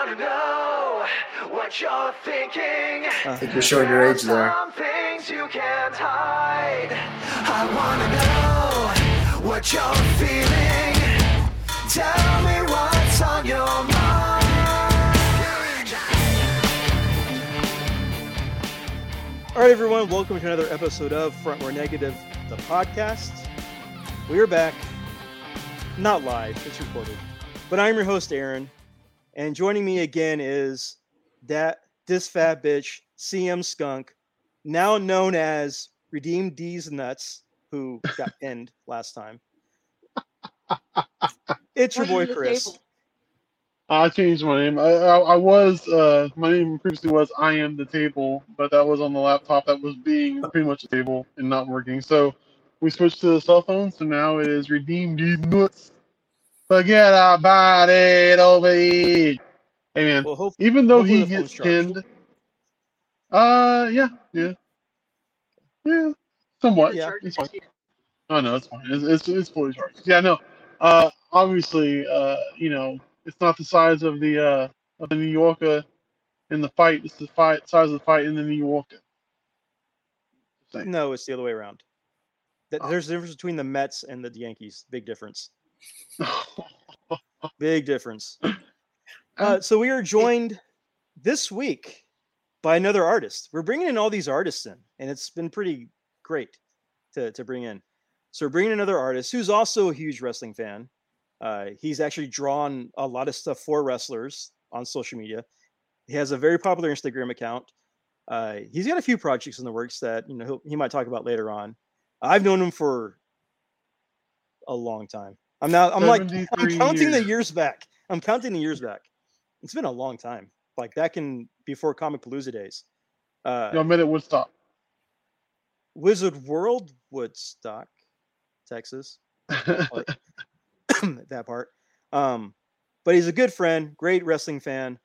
wanna know what you're thinking. I think you're showing your age there. Some things you can't hide. I wanna know what you're feeling. Tell me what's on your mind. All right, everyone, welcome to another episode of Front Row Negative, the podcast. We are back, not live, it's recorded, but I'm your host, Aaron, and joining me again is that this fat bitch, CM Skunk, now known as Redeemed D's Nuts, who got pinned last time. It's your boy, Chris. I changed my name. I, I, I was uh my name previously was I am the table, but that was on the laptop that was being pretty much a table and not working. So we switched to the cell phone. So now it is redeem these nuts. Forget about it over here. Hey man, Well, hope, even though he gets pinned, uh yeah yeah yeah somewhat Yeah. It's fine. Oh no, it's fine. It's it's, it's fully charged. Yeah, no. Uh, obviously, uh, you know, it's not the size of the uh of the New Yorker in the fight. It's the fight size of the fight in the New Yorker. Same. no, it's the other way around. That- Oh. There's a difference between the Mets and the Yankees. Big difference. Big difference. Uh, so we are joined this week by another artist. We're bringing in all these artists in, and it's been pretty great to, to bring in. So we're bringing another artist who's also a huge wrestling fan. Uh, he's actually drawn a lot of stuff for wrestlers on social media. He has a very popular Instagram account. Uh, he's got a few projects in the works that you know he'll, he might talk about later on. I've known him for a long time. I'm now I'm like I'm 73 counting the years. years back. I'm counting the years back. It's been a long time. Like back in before Comic Palooza days. Uh, Y'all met at Woodstock. Wizard World, Woodstock, Texas. that part. Um, but he's a good friend, great wrestling fan,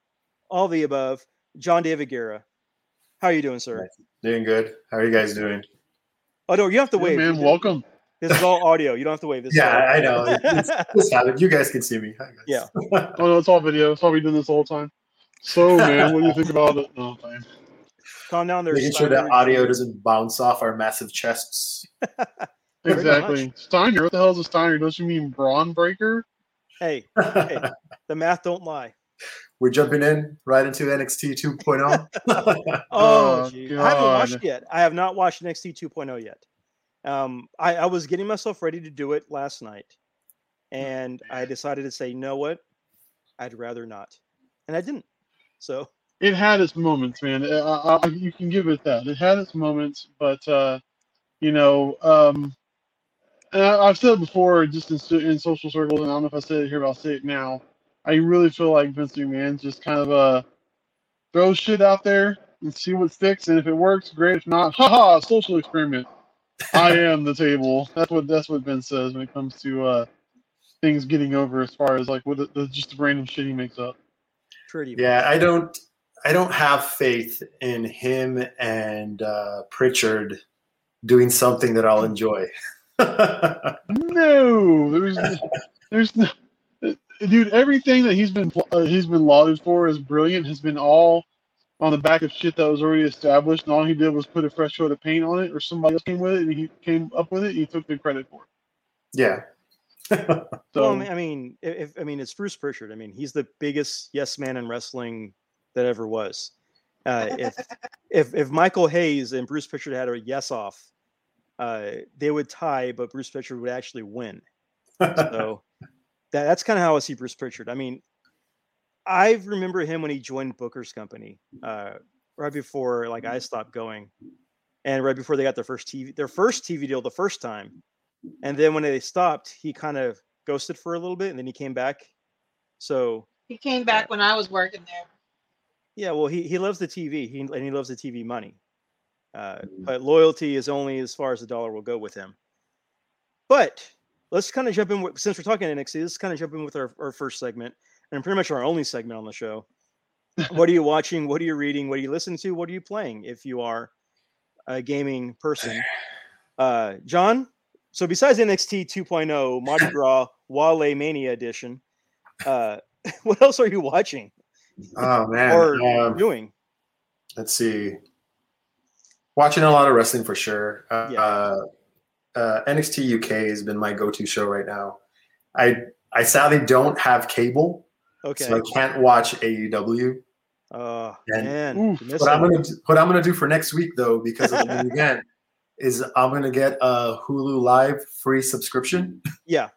all the above. John David Guerra. How are you doing, sir? Doing good. How are you guys doing? Oh no, you have to Hey, wave. man, welcome. This is all audio. You don't have to wave. This Yeah, all I know. It's, it's happened. You guys can see me. Hi. Yeah. Oh no, it's all video. That's why we've been doing this the whole time. So man, what do you think about it? No, fine. Calm down there. Making sure that audio doesn't bounce off our massive chests. Exactly. Steiner. What the hell is a Steiner? Don't you mean Bron Breakker? Hey, the math don't lie. We're jumping in right into NXT 2.0. Oh, Oh. I haven't watched God. yet. I have not watched NXT 2.0 yet. Um, I, I was getting myself ready to do it last night, and I decided to say, you know what? I'd rather not, and I didn't. So it had its moments, man. I, I, I- you can give it that. It had its moments, but uh, you know, um, and I, I've said it before, just in, in social circles, and I don't know if I said it here, but I'll say it now. I really feel like Vince McMahon just kind of uh throws shit out there and see what sticks, and if it works, great. If not, haha, social experiment. I am the table. That's what that's what Ben says when it comes to uh things getting over as far as like what the, the, just the random shit he makes up. pretty. yeah, I don't. I don't have faith in him and uh, Prichard doing something that I'll enjoy. No, there's there's no, dude. Everything that he's been uh, he's been lauded for as brilliant has been all on the back of shit that was already established, and all he did was put a fresh coat of paint on it, or somebody else came with it, and he came up with it, and he took the credit for it. yeah. Well, So I mean, I mean, if I mean, it's Bruce Prichard. I mean, he's the biggest yes man in wrestling that ever was. Uh, if if if Michael Hayes and Bruce Prichard had a yes off, uh, they would tie, but Bruce Prichard would actually win. So that, that's kind of how I see Bruce Prichard. I mean, I remember him when he joined Booker's company, uh, right before like I stopped going, and right before they got their first TV, their first TV deal the first time, and then when they stopped, he kind of ghosted for a little bit, and then he came back. So He came back when I was working there. yeah, well, he he loves the TV, he and he loves the TV money. Uh, but loyalty is only as far as the dollar will go with him. But let's kind of jump in with, since we're talking NXT. Let's kind of jump in with our, our first segment and pretty much our only segment on the show. what are you watching? What are you reading? What are you listening to? What are you playing? If you are a gaming person, uh, John. So besides NXT 2.0, Mardi Gras Wale Mania Edition, uh, what else are you watching? Oh man. or Um, doing. let's see. Watching a lot of wrestling for sure. Uh, Yeah. uh, uh, NXT UK has been my go-to show right now. I I sadly don't have cable, Okay. so I can't watch AEW. Oh And- man, Oof. What I'm gonna do- what I'm gonna do for next week though, because of the event, is I'm gonna get a Hulu Live free subscription, yeah.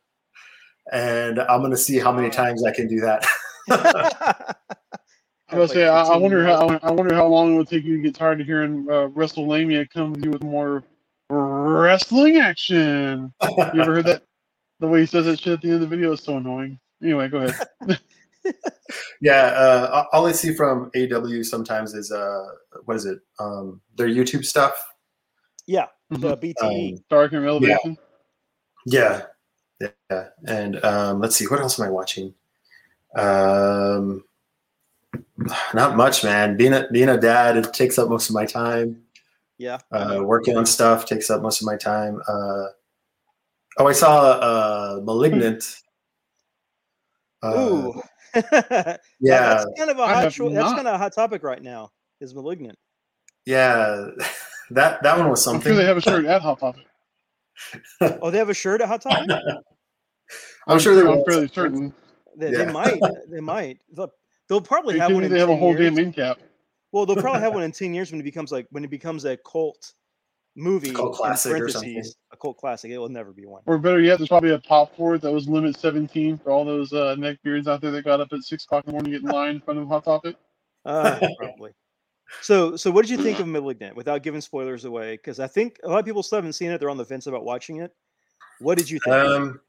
and I'm gonna see how many times I can do that. I was gonna say, I, I wonder how I wonder how long it would take you to get tired of hearing uh, WrestleMania come to you with more wrestling action. You ever heard that? The way he says that shit at the end of the video is so annoying. Anyway, go ahead. Yeah, uh, all I see from AW sometimes is uh, what is it? Um, their YouTube stuff. Yeah, Mhm. the BTE. Um, Dark and Elevation. Yeah, yeah, and um, let's see, what else am I watching? Um, not much, man. Being a being a dad, it takes up most of my time. yeah. Uh, working on stuff takes up most of my time. Uh, oh, I saw uh, *Malignant*. Uh, Ooh. That- yeah, that's kind of a I hot. have Cho- that's kind of a hot topic right now. Is malignant. yeah. That that one was I'm something. sure they have a shirt at Hot Topic. Oh, they have a shirt at Hot Topic. I'm sure they I'm will. fairly certain. They, Yeah. they might. They might. They'll, they'll probably They, have one. they In have a whole years. damn end cap. Well, they'll probably have one in ten years when it becomes like when it becomes a cult movie. Cult classic or something. A cult classic. It will never be one. Or better yet, there's probably a pop for it that was limit 17 for all those uh, neckbeards out there that got up at 6 o'clock in the morning to get in line in front of Hot Topic. Uh, probably. So, so what did you think of *Malignant* without giving spoilers away? Because I think a lot of people still haven't seen it; they're on the fence about watching it. What did you think? Um,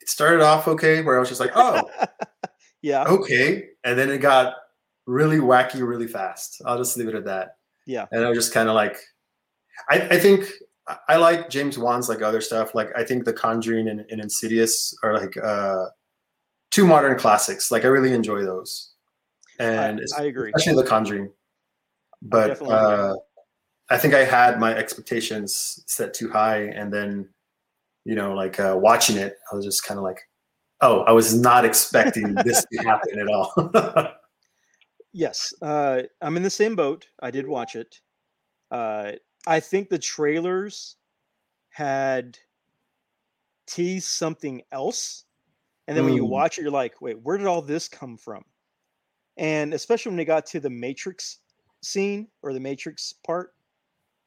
it started off okay, where I was just like, oh, yeah, okay, and then it got really wacky really fast. I'll just leave it at that. yeah, And I was just kind of like, I, I think I- I like James Wan's like other stuff. Like I think The Conjuring and, and Insidious are like uh, two modern classics. Like I really enjoy those, and I agree. especially The Conjuring. But agree. uh, I think I had my expectations set too high, and then you know, like uh, watching it, I was just kind of like, oh, I was not expecting this to happen at all. Yes, uh, I'm in the same boat. I did watch it. I think the trailers had teased something else, and then when you Mm. watch it, you're like, "Wait, where did all this come from?" And especially when they got to the Matrix scene or the Matrix part,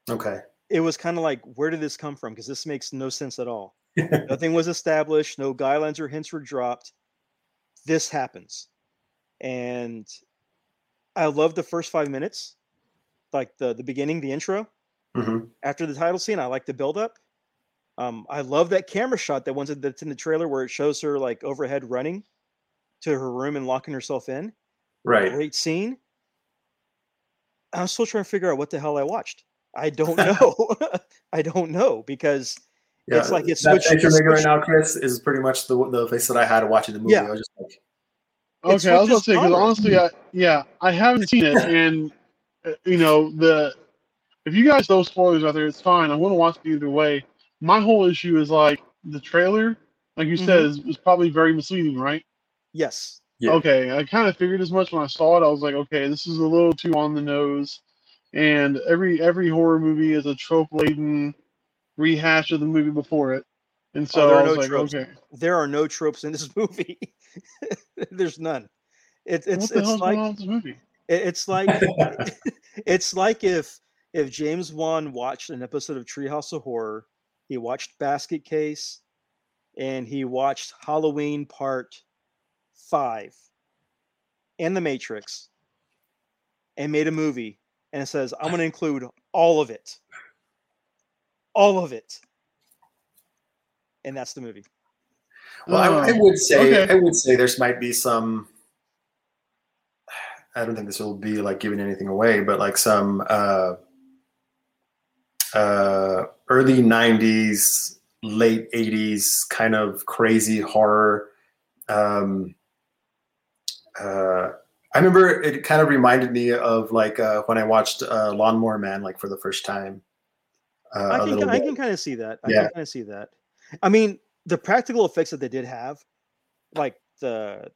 okay. it was kind of like, "Where did this come from?" Because this makes no sense at all. Nothing was established. No guidelines or hints were dropped. This happens, and I love the first five minutes, like the the beginning, the intro. Mhm. After the title scene, I like the build up. Um, I love that camera shot that one's that's in the trailer where it shows her like overhead running to her room and locking herself in. Right. Great scene. I'm still trying to figure out what the hell I watched. I don't know. I don't know because It's like it's that switched- face you're making right now, Chris, is pretty much the the face that I had watching the movie. Yeah. I was just like, Okay, I was what about to say because honestly, I, yeah, I haven't seen it, and uh, you know the if you guys throw spoilers out there, it's fine. I'm going to watch it either way. My whole issue is like the trailer, like you said, mm-hmm. is, is probably very misleading, right? yes, Yeah. Okay, I kind of figured as much when I saw it. I was like, okay, this is a little too on the nose, and every every horror movie is a trope laden rehash of the movie before it, and so Oh, there are I was no like, tropes. okay, there are no tropes in this movie. There's none. It, it's what the it's hell's like going on with this movie? it's like it's like if if James Wan watched an episode of Treehouse of Horror, he watched Basket Case, and he watched Halloween Part Five and The Matrix, and made a movie, and it says, "I'm going to include all of it, all of it," and that's the movie. well, I, I Oh, would say okay. I would say there's might be some. I don't think this will be like giving anything away, but like some uh, uh, early '90s, late '80s kind of crazy horror. Um, uh, I remember it kind of reminded me of like uh, when I watched uh, Lawnmower Man, like for the first time. Uh, I can I can kind of see that. I Yeah. can kind of see that. I mean, the practical effects that they did have, like the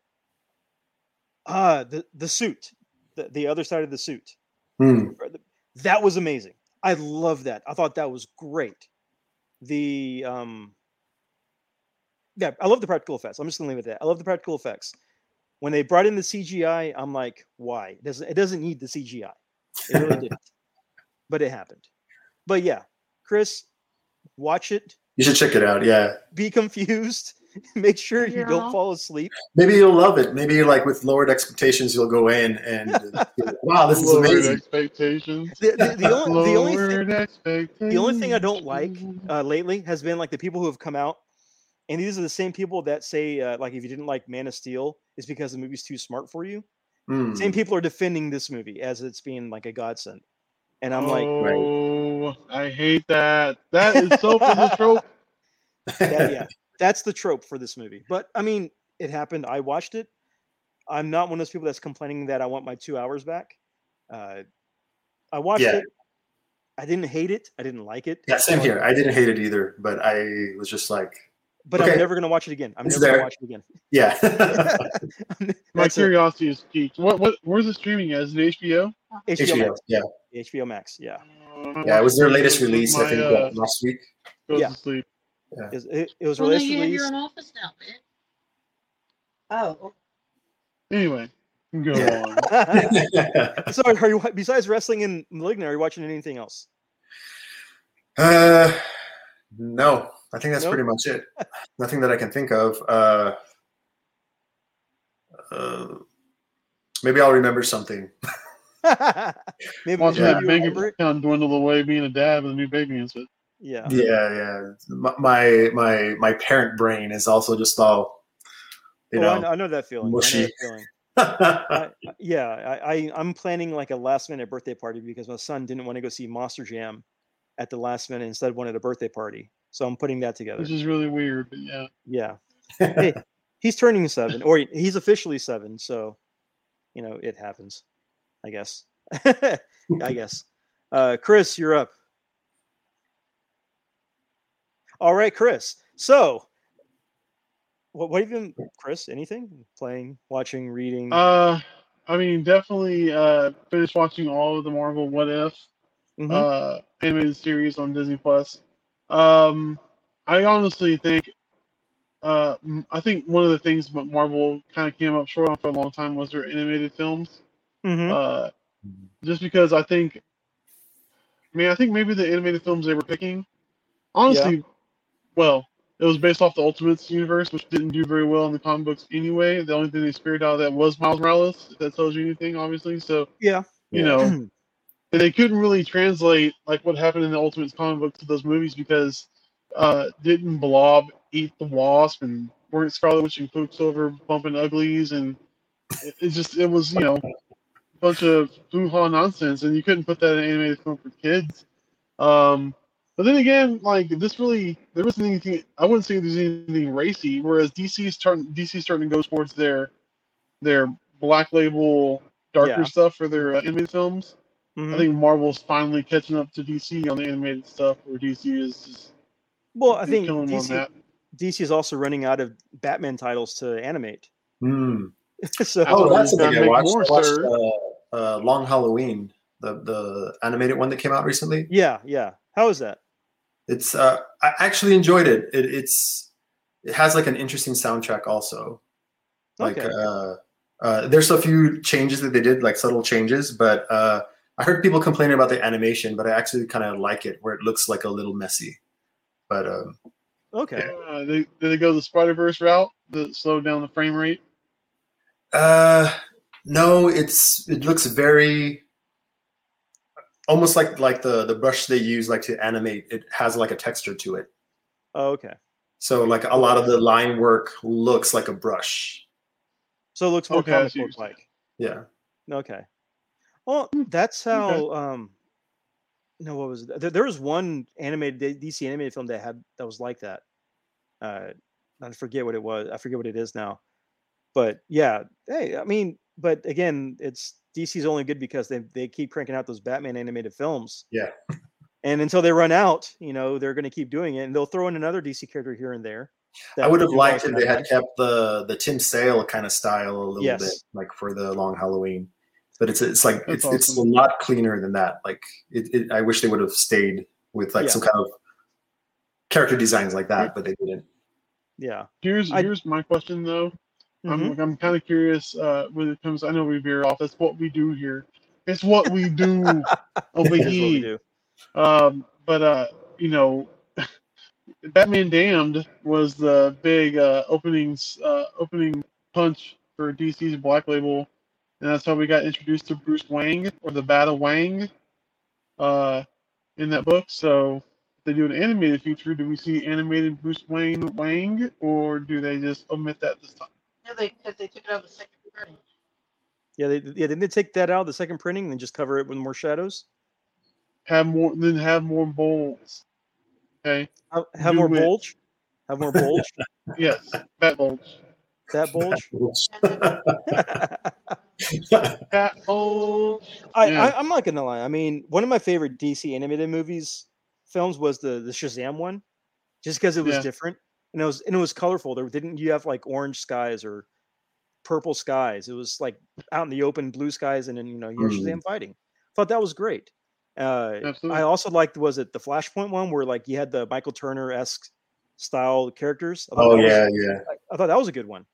Uh the the suit, the, the other side of the suit. Hmm. That was amazing. I love that. I thought that was great. The um yeah, I love the practical effects. I'm just gonna leave it at that. I love the practical effects. When they brought in the CGI, I'm like, why? It doesn't it doesn't need the CGI. It really didn't. But it happened. But yeah, Chris, watch it. You should check it out. Yeah, Be confused. Make sure you don't fall asleep. maybe you'll love it. Maybe like with lowered expectations, you'll go in and wow, this is Lowered amazing. expectations. The, the, the only, the only thing, Lowered expectations. the only thing I don't like uh, lately has been like the people who have come out, and these are the same people that say uh, like if you didn't like Man of Steel, it's because the movie's too smart for you. Hmm. Same people are defending this movie as it's being like a godsend, and I'm like, oh, I hate that. That is so for the trope. that, yeah, that's the trope for this movie. But I mean, it happened. I watched it. I'm not one of those people that's complaining that I want my two hours back. Uh, I watched Yeah. it. I didn't hate it. I didn't like it. Yeah, same here. I didn't hate it either, but I was just like, But Okay. I'm never gonna watch it again. I'm It's never there. gonna watch it again. yeah. My curiosity is piqued. What what where's it streaming as? Is it HBO? HBO, HBO. Max. Yeah, HBO Max. Yeah, yeah. It was their latest release. I think uh, last week. goes Yeah. to sleep. It, it, it was Well, now released. you have your own office now, man. Oh, Anyway, go on. Sorry, are you besides wrestling and Malignant? Are you watching anything else? Uh, no, I think that's Nope. pretty much it. Nothing that I can think of. Uh, uh, maybe I'll remember something. maybe, Watching Yeah. that maybe bank you'll remember it. account dwindle away, being a dad with a new baby and shit. Yeah. Yeah, yeah. My my my, my parent brain is also just all, you oh, know. know, I know that feeling. I know mushy. that feeling. I, I- yeah, I, I I'm planning like a last minute birthday party because my son didn't want to go see Monster Jam at the last minute. Instead, wanted a birthday party. So I'm putting that together. Which is really weird, but yeah. Yeah. Hey, he's turning seven, or he's officially seven. So, you know, it happens. I guess. I guess. Uh, Chris, you're up. All right, Chris. So, what, what have you been, Chris? Anything? Playing, watching, reading? Uh, I mean, definitely uh, finished watching all of the Marvel What If Mhm. uh, animated series on Disney Plus. Um, I honestly think, uh, I think one of the things that Marvel kind of came up short on for a long time was their animated films. Mhm. Uh, just because I think, I mean, I think maybe the animated films they were picking, honestly, well, it was based off the Ultimates universe, which didn't do very well in the comic books anyway. The only thing they spared out of that was Miles Morales. If that tells you anything, obviously. So yeah. you Yeah. know, they couldn't really translate like what happened in the Ultimates comic book to those movies because uh, didn't Blob eat the Wasp and weren't Scarlet Witch and Quicksilver bumping uglies and it, it just it was you know a bunch of hoo-ha nonsense and you couldn't put that in an animated film for kids. Um, but then again, like this really there wasn't anything. I wouldn't say there's anything racy. Whereas DC is starting DC is starting to go towards their their black label darker Yeah. stuff for their uh, animated films. Mhm. I think Marvel's finally catching up to DC on the animated stuff, where DC is just Well, I think killing them on DC, that. DC is also running out of Batman titles to animate. Hmm. so, Oh, that's we've the thing I watched. more, I watched uh, uh, Long Halloween, the the animated one that came out recently. yeah, yeah. How is that? It's uh, I actually enjoyed it. it. It's it has like an interesting soundtrack also. Like Okay. uh, uh, there's a few changes that they did, like subtle changes, but uh, I heard people complaining about the animation, but I actually kind of like it where it looks like a little messy. But um, Okay. Uh, they, did they go the Spider Verse route that slowed down the frame rate? Uh, no, it's it looks very almost like like the the brush they use like to animate. It has like a texture to it. Oh, okay. So like a lot of the line work looks like a brush. So it looks more Okay, I comic book like. Yeah. Okay. Well, that's how. Um, no, what was it? There, there was one animated DC animated film that had that was like that. Uh, I forget what it was. I forget what it is now. But yeah, hey, I mean, but again, it's DC's only good because they they keep cranking out those Batman animated films. Yeah. And until they run out, you know, they're going to keep doing it, and they'll throw in another DC character here and there. I would have liked if they had kept the the Tim Sale kind of style a little Yes. bit, like for the Long Halloween. But it's it's like That's it's it's a lot cleaner than that. Like it, it I wish they would have stayed with like Yeah. some kind of character designs like that, but they didn't. Yeah. Here's I- here's my question though. Mhm. I'm I'm kind of curious uh, when it comes. I know we veer off. That's what we do here. It's what we do over Here's what we here. Um, but uh, you know, Batman Damned was the big uh, openings uh, opening punch for DC's Black Label, and that's how we got introduced to Bruce Wayne or the Battle Wang uh, in that book. So. They do an animated feature. Do we see animated Bruce Wayne Wang, or do they just omit that this time? No, they because they took it out of the second printing. Yeah, they, yeah, didn't they take that out of the second printing and then just cover it with more shadows? Have more, then have more bulge. Okay. Have, have more it. bulge? Have more bulge? Yes, that bulge. that bulge? Bat bulge. I, Yeah. I I'm not gonna lie. I mean, one of my favorite DC animated movies films was the the Shazam one, just because it was Yeah. different and it was and it was colorful. There didn't you have like orange skies or purple skies. It was like out in the open, blue skies, and then you know you hear Mm. Shazam fighting. Thought that was great. Uh, Absolutely. I also liked was it the Flashpoint one where like you had the Michael Turner esque style characters. Oh that was- yeah, yeah. I thought that was a good one.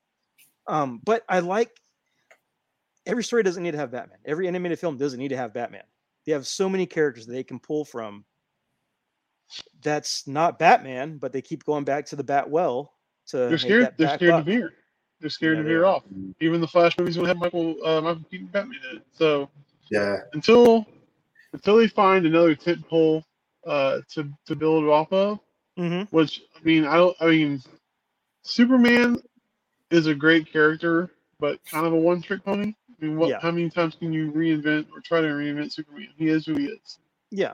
Um, but I like every story doesn't need to have Batman. Every animated film doesn't need to have Batman. They have so many characters that they can pull from. That's not Batman, but they keep going back to the Bat well to They're scared. that They're scared up. to veer. They're scared Yeah, to they veer off. Even the Flash movies will have Michael uh, Michael Keaton Batman in it. So Yeah. until until they find another tent pole uh, to to build off of, Mhm. which I mean, I don't. I mean, Superman is a great character, but kind of a one trick pony. I mean, what? Yeah. How many times can you reinvent or try to reinvent Superman? He is who he is. Yeah,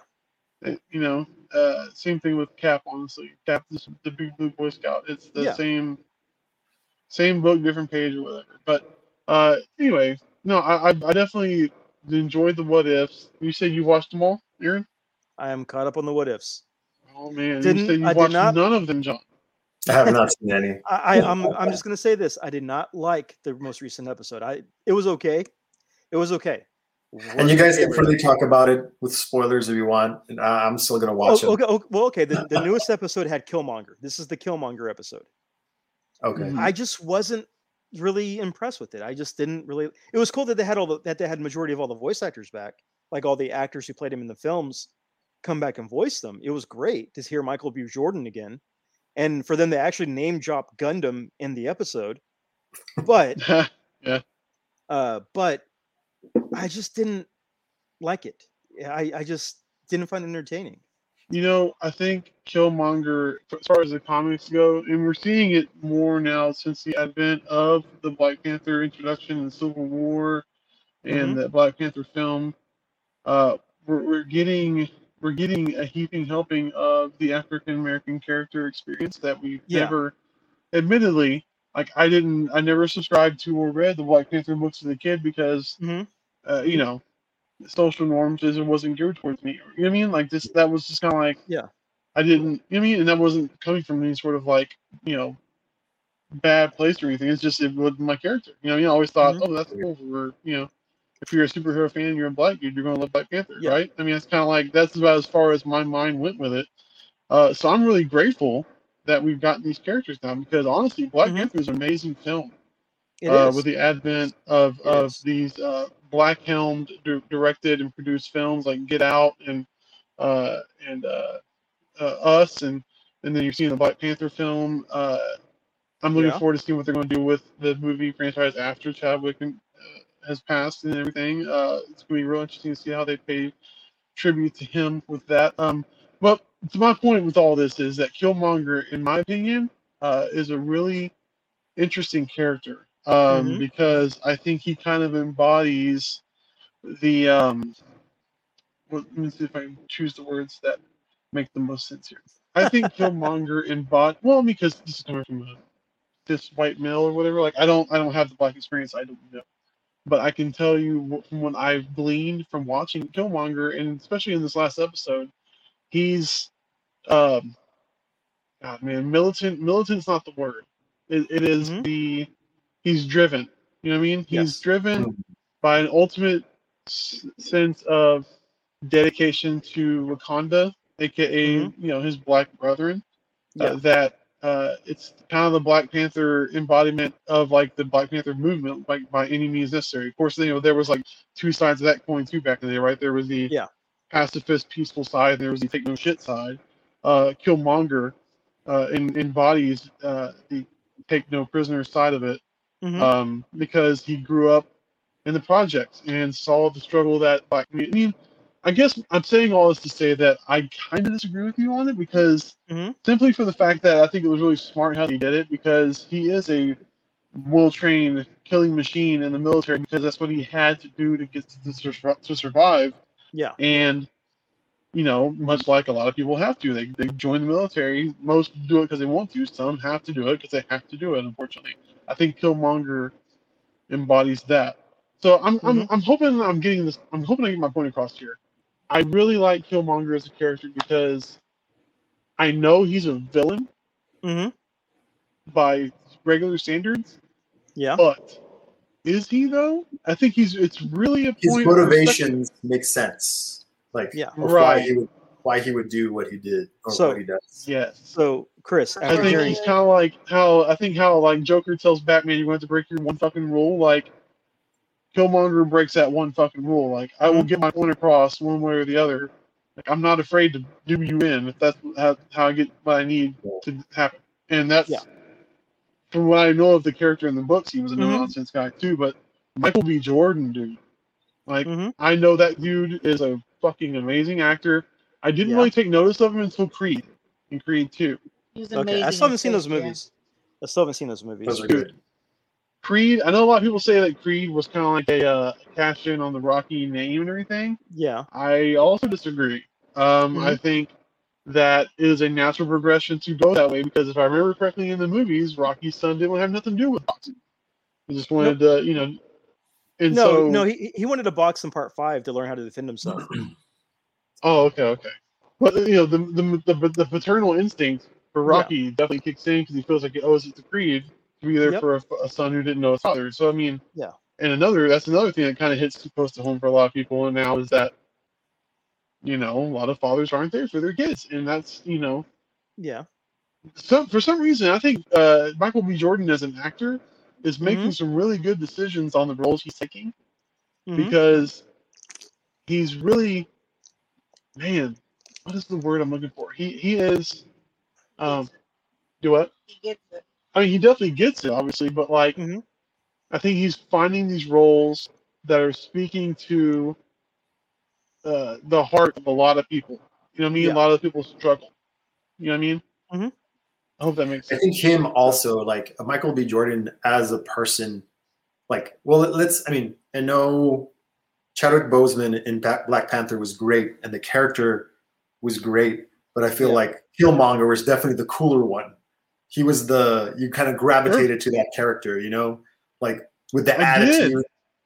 And, you know, uh, same thing with Cap. Honestly, Cap is the big blue Boy Scout. It's the Yeah. same, same book, different page or whatever. But uh, anyway, no, I, I, I definitely enjoyed the what ifs. You said you watched them all, Aaron? I am caught up on the what ifs. Oh man, Didn't- you said you I did watched not- none of them, John. I have not seen any. I, I I'm I'm just gonna say this. I did not like the most recent episode. I it was okay. It was okay. And you guys can favorite. freely talk about it with spoilers if you want. And I- I'm still gonna watch Oh, it. okay, okay, well, okay. The, the newest episode had Killmonger. This is the Killmonger episode. Okay. Mhm. I just wasn't really impressed with it. I just didn't really. It was cool that they had all the that they had majority of all the voice actors back, like all the actors who played him in the films, come back and voice them. It was great to hear Michael B. Jordan again, and for them to actually name drop Gundam in the episode. But yeah, uh, but I just didn't like it. I I just didn't find it entertaining. You know, I think Killmonger, as far as the comics go, and we're seeing it more now since the advent of the Black Panther introduction and Civil War, and Mhm. the Black Panther film. Uh, we're, we're getting we're getting a heaping helping of the African American character experience that we've Yeah. never, admittedly, like I didn't, I never subscribed to or read the Black Panther books as a kid because Mhm. Uh, you know, social norms is it wasn't geared towards me. You know what I mean? Like this, that was just kind of like, Yeah. I didn't, you know what I mean? And that wasn't coming from any sort of like, you know, bad place or anything. It's just, it was my character. You know, you mean? I always thought, Mhm. oh, that's cool for, you know, if you're a superhero fan, you're a black dude, you're going to love Black Panther, Yeah. right? I mean, it's kind of like, that's about as far as my mind went with it. Uh, so I'm really grateful that we've gotten these characters now because honestly, Black Mhm. Panther is an amazing film It uh, is. with the advent of, It of is. these uh, black helmed di- directed and produced films like Get Out and uh, and uh, uh, Us and and then you're seeing the Black Panther film. Uh, I'm looking Yeah. forward to seeing what they're going to do with the movie franchise after Chadwick and, uh, has passed and everything. Uh, it's going to be real interesting to see how they pay tribute to him with that. Um, but to my point with all this is that Killmonger, in my opinion, uh, is a really interesting character um, Mhm. because I think he kind of embodies the. Um, well, let me see if I can choose the words that make the most sense here. I think Killmonger embodies well because this is coming from a, this white male or whatever. Like I don't I don't have the black experience. I don't know, but I can tell you from what I've gleaned from watching Killmonger and especially in this last episode, he's um God, man, militant. Militant's not the word. It, it is Mhm. the. He's driven. You know what I mean? He's Yes. driven Mhm. by an ultimate s- sense of dedication to Wakanda, aka Mhm. you know his black brethren. Yeah. Uh, that uh, it's kind of the Black Panther embodiment of like the Black Panther movement, like by any means necessary. Of course, you know there was like two sides of that coin too back in the day, right? There was the Yeah. pacifist, peaceful side, and there was the take no shit side. Uh, Killmonger uh, in, embodies uh, the take no prisoner side of it Mhm. um, because he grew up in the projects and saw the struggle that black community. I mean, I guess I'm saying all this to say that I kind of disagree with you on it because Mhm. simply for the fact that I think it was really smart how he did it because he is a well trained killing machine in the military because that's what he had to do to get to, sur- to survive. yeah. And you know, much like a lot of people have to, they, they join the military. Most do it because they want to. Some have to do it because they have to do it. Unfortunately, I think Killmonger embodies that. So I'm I'm, Mhm. I'm hoping I'm getting this. I'm hoping I get my point across here. I really like Killmonger as a character because I know he's a villain hmm by regular standards, Yeah. but is he though? I think he's. It's really a His point. of motivations make sense. Like Yeah. of why Right. he would why he would do what he did or So- what he does. perspective. Yes. So, Chris, I think hearing, he's kind of like how I think how like Joker tells Batman, "You're going to have to break your one fucking rule." Like Killmonger breaks that one fucking rule. Like I will Mhm. get my point across one way or the other. Like I'm not afraid to do you in if that's how, how I get what I need to happen. And that's Yeah. from what I know of the character in the books. He was a no nonsense guy too. But Michael B. Jordan, dude, like Mhm. I know that dude is a fucking amazing actor. I didn't Yeah. really take notice of him until Creed, in Creed Two. He's okay, I still haven't seen those Space Jam. movies. I still haven't seen those movies. Those are good. Creed, I know a lot of people say that Creed was kind of like a uh, cash in on the Rocky name and everything. Yeah. I also disagree. Um, I think that is a natural progression to go that way because if I remember correctly in the movies, Rocky's son didn't have nothing to do with boxing. He just wanted to, you know. And no, so, no, he, he wanted to box in part five to learn how to defend himself. Oh, okay, okay. But you know, the the the, the paternal instinct for Yeah. Rocky definitely kicks in because he feels like he owes it to Creed to be there Yep. for a, a son who didn't know his father. So I mean, Yeah. And another that's another thing that kind of hits close to home for a lot of people now is that you know a lot of fathers aren't there for their kids, and that's you know yeah. So for some reason I think uh, Michael B. Jordan as an actor is making Mm-hmm. some really good decisions on the roles he's taking Mhm. because he's really man what is the word i'm looking for he he is um do what He gets it. i mean he definitely gets it obviously but like Mhm. i think he's finding these roles that are speaking to uh, the heart of a lot of people you know what i mean Yeah. a lot of people struggle you know what i mean Mhm. i hope that makes I sense think him also like Michael B. Jordan as a person, like well, let's. I mean, I know Chadwick Boseman in Black Panther was great, and the character was great, but I feel Yeah. like Killmonger was definitely the cooler one. He was the you kind of gravitated to that character, you know, like with the I did. attitude,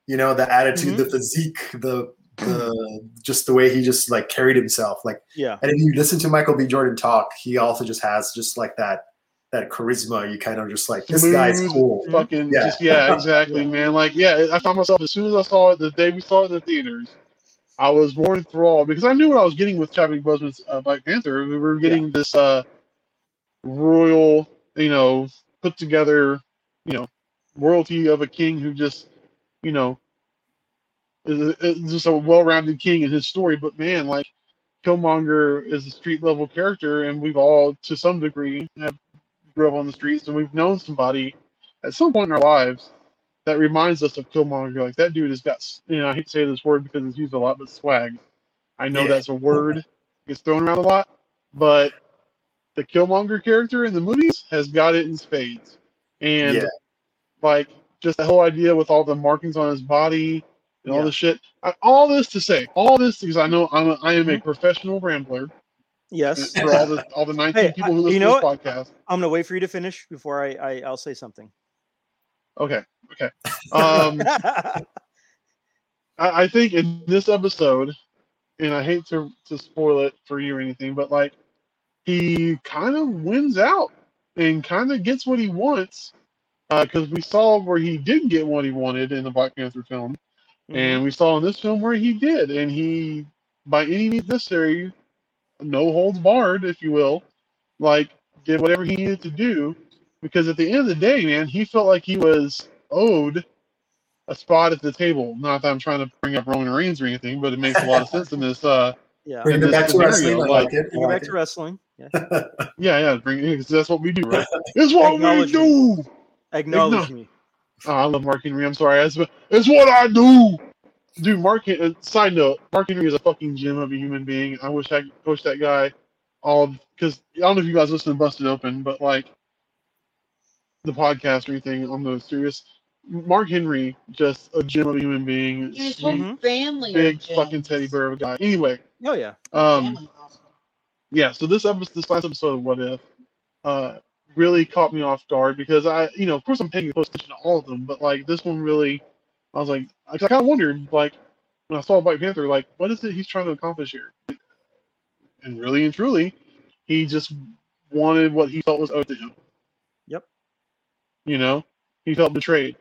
you know, the attitude, Mhm. the physique, the the just the way he just like carried himself, like. Yeah. And if you listen to Michael B. Jordan talk, he also just has just like that that charisma. You kind of just like this guy's cool. Fucking Yeah. just yeah, exactly, man. Like yeah, I found myself as soon as I saw it the day we saw it in the theaters, I was more enthralled because I knew what I was getting with Chadwick Boseman's uh, Black Panther. We were getting this uh royal, you know, put together, you know, royalty of a king who just, you know, is, is just a well-rounded king in his story. But man, like Killmonger is a street level character, and we've all, to some degree, have grew up on the streets, and we've known somebody at some point in our lives that reminds us of Killmonger. Like that dude has got, you know, I hate to say this word because it's used a lot, but swag. I know Yeah. that's a word gets thrown around a lot, but the Killmonger character in the movies has got it in spades, and Yeah. like just the whole idea with all the markings on his body and all Yeah. this shit. I, all this to say, all this because I know I'm a, I am a Mm-hmm. professional rambler Yes. for all the all the 19 Hey, people who listen you to know this podcast. I'm gonna wait for you to finish before I, I I'll say something. Okay, okay. Um, I, I think in this episode, and I hate to, to spoil it for you or anything, but like he kind of wins out and kind of gets what he wants. Because we saw where he didn't get what he wanted in the Black Panther film, Mhm. and we saw in this film where he did, and he, by any means necessary, no holds barred, if you will, like did whatever he needed to do. Because at the end of the day, man, he felt like he was owed a spot at the table. Not that I'm trying to bring up Roman Reigns or anything, but it makes a lot of sense in this. Uh, yeah. Bring it this back to wrestling. Like- like it. Bring it back to wrestling. Yeah. yeah, yeah, bring because that's what we do, right? It's what we Acknowledge do. Acknowledge me. Oh, I love Mark Henry. I'm sorry, it's, it's what I do. Dude, Mark. Uh, Side note: Mark Henry is a fucking gem of a human being. I wish I could coach that guy. All because I don't know if you guys listen to Busted Open, but like the podcast or anything on the Sirius. Mark Henry, just a gem of a human being. His Sweet, whole family. big fucking teddy bear of a guy. Anyway, Oh yeah. um, yeah so this episode this last episode of what if uh really caught me off guard because i you know of course i'm paying close attention to all of them but like this one really i was like i kind of wondered like when i saw black panther like what is it he's trying to accomplish here and really and truly he just wanted what he felt was owed to him Yep. you know he felt betrayed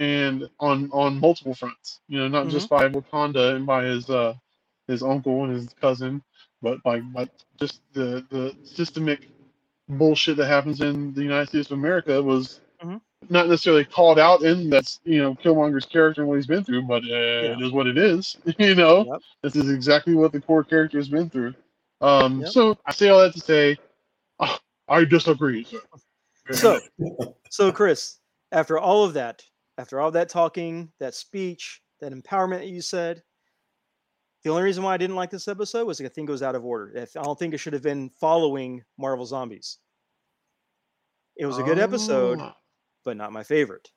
and on on multiple fronts you know not just by wakanda and by his uh his uncle and his cousin but by, by just the the systemic bullshit that happens in the United States of America was. Not necessarily called out in that's you know Killmonger's character and what he's been through, but uh, it is what it is. You know, Yep. this is exactly what the core character has been through. Um, Yep. so I say all that to say, ah, I disagree. sir. So, so Chris, after all of that, after all that talking, that speech, that empowerment that you said, the only reason why I didn't like this episode was I think it was out of order. If- I don't think it should have been following Marvel Zombies. It was a good episode, Ah, but not my favorite.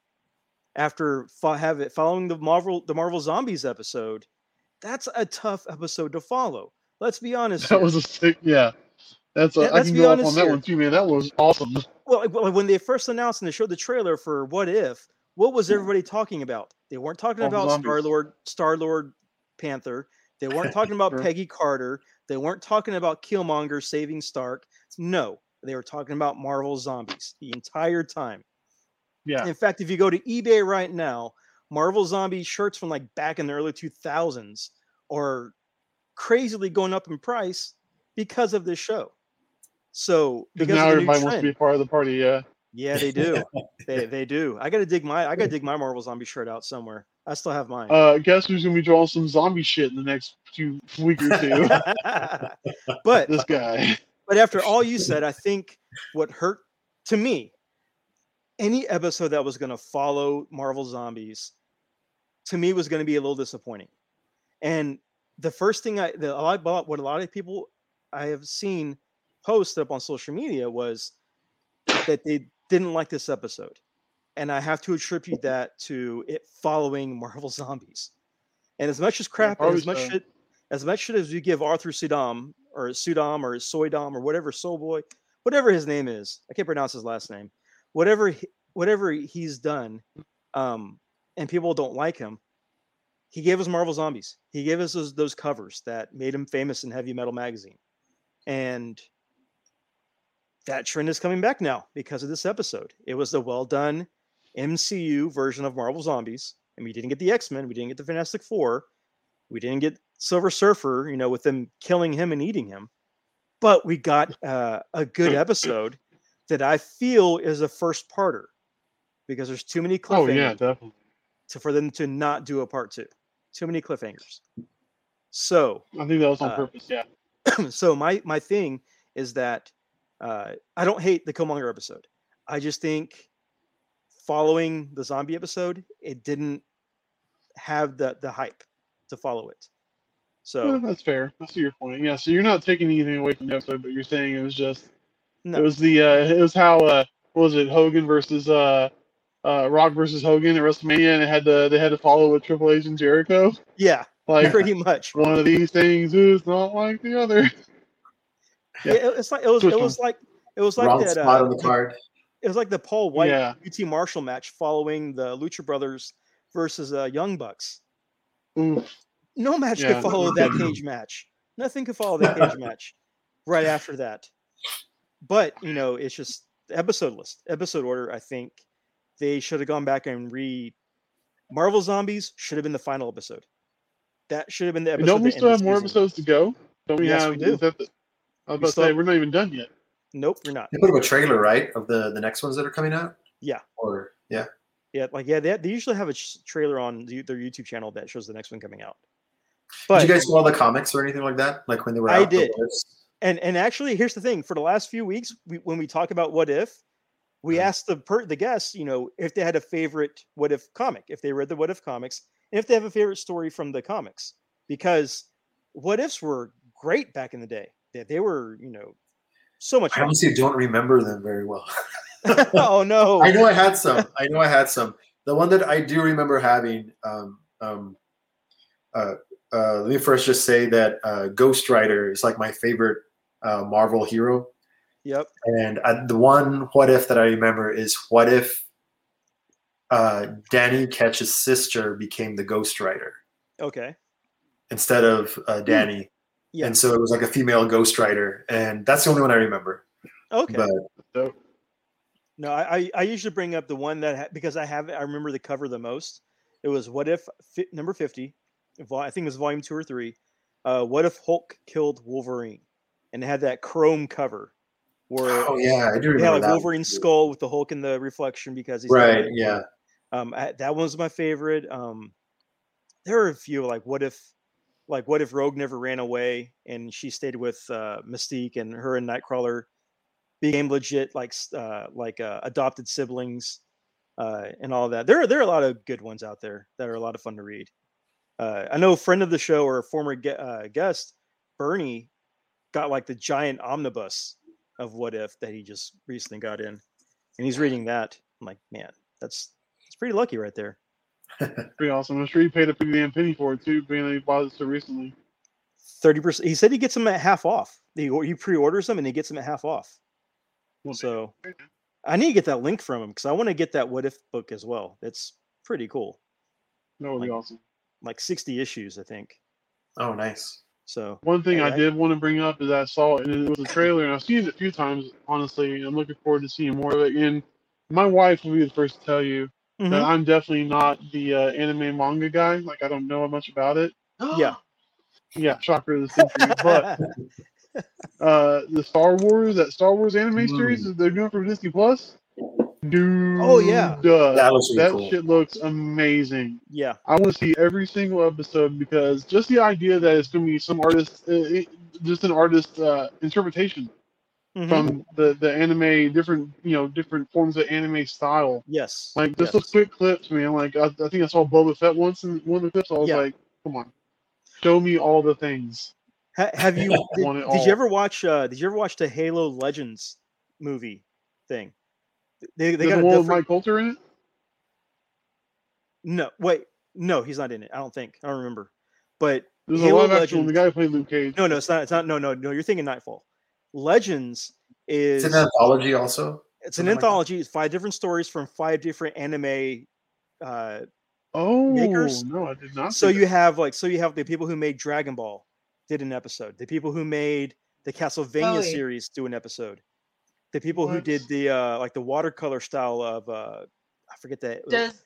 After fo- have it following the Marvel the Marvel Zombies episode, that's a tough episode to follow. Let's be honest. that here. was a sick. Yeah, that's. A, Yeah, I can go off on that here. one too, man. That was awesome. Well, well, when they first announced and they showed the trailer for What If, what was everybody talking about? They weren't talking about. Star Lord, Star Lord, Panther. They weren't talking about Sure. Peggy Carter. They weren't talking about Killmonger saving Stark. No, they were talking about Marvel zombies the entire time. Yeah, In fact, if you go to eBay right now, Marvel zombie shirts from like back in the early 2000s are crazily going up in price because of this show. So because now of the new everybody wants to trend. be part of the party. Yeah. Yeah, they do. they they do. I gotta dig my I gotta dig my Marvel Zombie shirt out somewhere. I still have mine. Uh, guess who's gonna be drawing some zombie shit in the next few week or two? but this guy. but after all you said, I think what hurt to me, any episode that was gonna follow Marvel Zombies, to me was gonna be a little disappointing. And the first thing I the a lot about what a lot of people I have seen post up on social media was that they didn't like this episode. And I have to attribute that to it following Marvel Zombies. And as much as crap, as much shit, as much shit as we give Arthur Sudam or Sudam or Soydam or whatever Soul Boy, whatever his name is, I can't pronounce his last name. Whatever whatever he's done, um, and people don't like him, he gave us Marvel Zombies. He gave us those, those covers that made him famous in Heavy Metal magazine, and that trend is coming back now because of this episode. It was the well done MCU version of Marvel Zombies, and we didn't get the X Men, we didn't get the Fantastic Four, we didn't get Silver Surfer, you know, with them killing him and eating him, but we got uh, a good episode that I feel is a first parter because there's too many Oh cliffhangers yeah, definitely. to, for them to not do a part two. Too many cliffhangers. So I think that was on Uh, purpose. Yeah. so my my thing is that uh, I don't hate the Killmonger episode. I just think following the zombie episode, it didn't have the the hype to follow it. Yeah, So that's fair. I see your point. Yeah, so you're not taking anything away from the episode, but you're saying it was just no, it was the uh it was how uh what was it Hogan versus uh uh Rock versus Hogan at WrestleMania, and it had to they had to follow with Triple H and Jericho. yeah, Like pretty much. one of these things is not like the other. Yeah, it, it's like it was Which it was like it was like Wrong that. spot Uh, on the card. it was like the Paul Wight Yeah. QT Marshall match following the Lucha Brothers versus uh, Young Bucks. Oof. No match Yeah. could follow that cage match. Nothing could follow that cage match right after that. But you know, it's just episode list, episode order. I think they should have gone back and re. Marvel Zombies should have been the final episode. That should have been the episode. don't we still have more season. episodes to go? Don't we Yes, have? we do. Is that the, I was We about to say have- we're not even done yet. Nope, we're not. They put up a trailer, right, of the the next ones that are coming out. Yeah. Or yeah. Yeah, like yeah, they, they usually have a trailer on the, their YouTube channel that shows the next one coming out. But did you guys do all the comics or anything like that? Like when they were I out? the did. lists? And and actually, here's the thing: for the last few weeks, we, when we talk about what if, we Mhm. asked the per, the guests, you know, if they had a favorite what if comic, if they read the what if comics, and if they have a favorite story from the comics, because what ifs were great back in the day. They, they were, you know, so much I honestly don't remember them very well. oh no! I know I had some. I know I had some. The one that I do remember having. Um, um, uh, uh, let me first just say that uh, Ghost Rider is like my favorite uh, Marvel hero, Yep. and uh, the one what if that I remember is what if uh, Danny Ketch's sister became the Ghost Rider Okay. instead of uh, Danny, Yeah. and so it was like a female Ghost Rider, and that's the only one I remember. Okay. But So No, I, I I usually bring up the one that ha- because I have I remember the cover the most. It was what if fi- number fifty, vol- I think it was volume two or three. Uh, what if Hulk killed Wolverine, and it had that chrome cover where oh yeah, I do it remember had like that. Wolverine's skull with the Hulk in the reflection because he's Right, yeah. Um, I, that one was my favorite. Um, there are a few like what if, like what if Rogue never ran away and she stayed with uh, Mystique and her and Nightcrawler became legit like uh, like uh, adopted siblings uh, and all that. There are there are a lot of good ones out there that are a lot of fun to read. Uh, I know a friend of the show or a former ge- uh, guest, Bernie, got like the giant omnibus of what if that he just recently got in, and he's reading that. I'm like, man, that's it's pretty lucky right there. pretty awesome. I'm sure he paid a pretty damn penny for it too, being that you bought it so recently. Thirty percent. He said he gets them at half off. He, he pre-orders them and he gets them at half off. Well, So I need to get that link from him because I want to get that what if book as well. It's pretty cool. that would be awesome. Like sixty issues, I think. Oh, nice. So One thing I Alright. did want to bring up is I saw it, and it was a trailer, and I've seen it a few times. Honestly, I'm looking forward to seeing more of it. And my wife will be the first to tell you mhm. that I'm definitely not the uh, anime manga guy. Like I don't know much about it. Yeah. Yeah, shocker of the century. but uh, the Star Wars, that Star Wars anime Mm. series that they're doing for Disney Plus. Dude, Oh, yeah. That looks really that cool. shit looks amazing. yeah, I want to see every single episode because just the idea that it's going to be some artist, uh, it, just an artist uh, interpretation mhm. from the the anime, different you know different forms of anime style. yes, Like just yes. those quick clips, man. Like I, I think I saw Boba Fett once in one of the clips. I was Yeah. like, come on, show me all the things. Ha- have you did, did you ever watch uh did you ever watch the Halo Legends movie thing? They they There's got the a one with different Mike Colter in it. no wait no he's not in it I don't think I don't remember but There's Halo a live action one. The guy who played Luke Cage. no no it's not it's not no no no you're thinking Nightfall Legends is It's an anthology, also. it's an something like anthology it's five different stories from five different anime uh Oh Makers? no, I did not. so you that. have like so you have the people who made Dragon Ball did an episode. The people who made the Castlevania Oh, yeah. series do an episode. The people who did the uh like the watercolor style of uh I forget that Does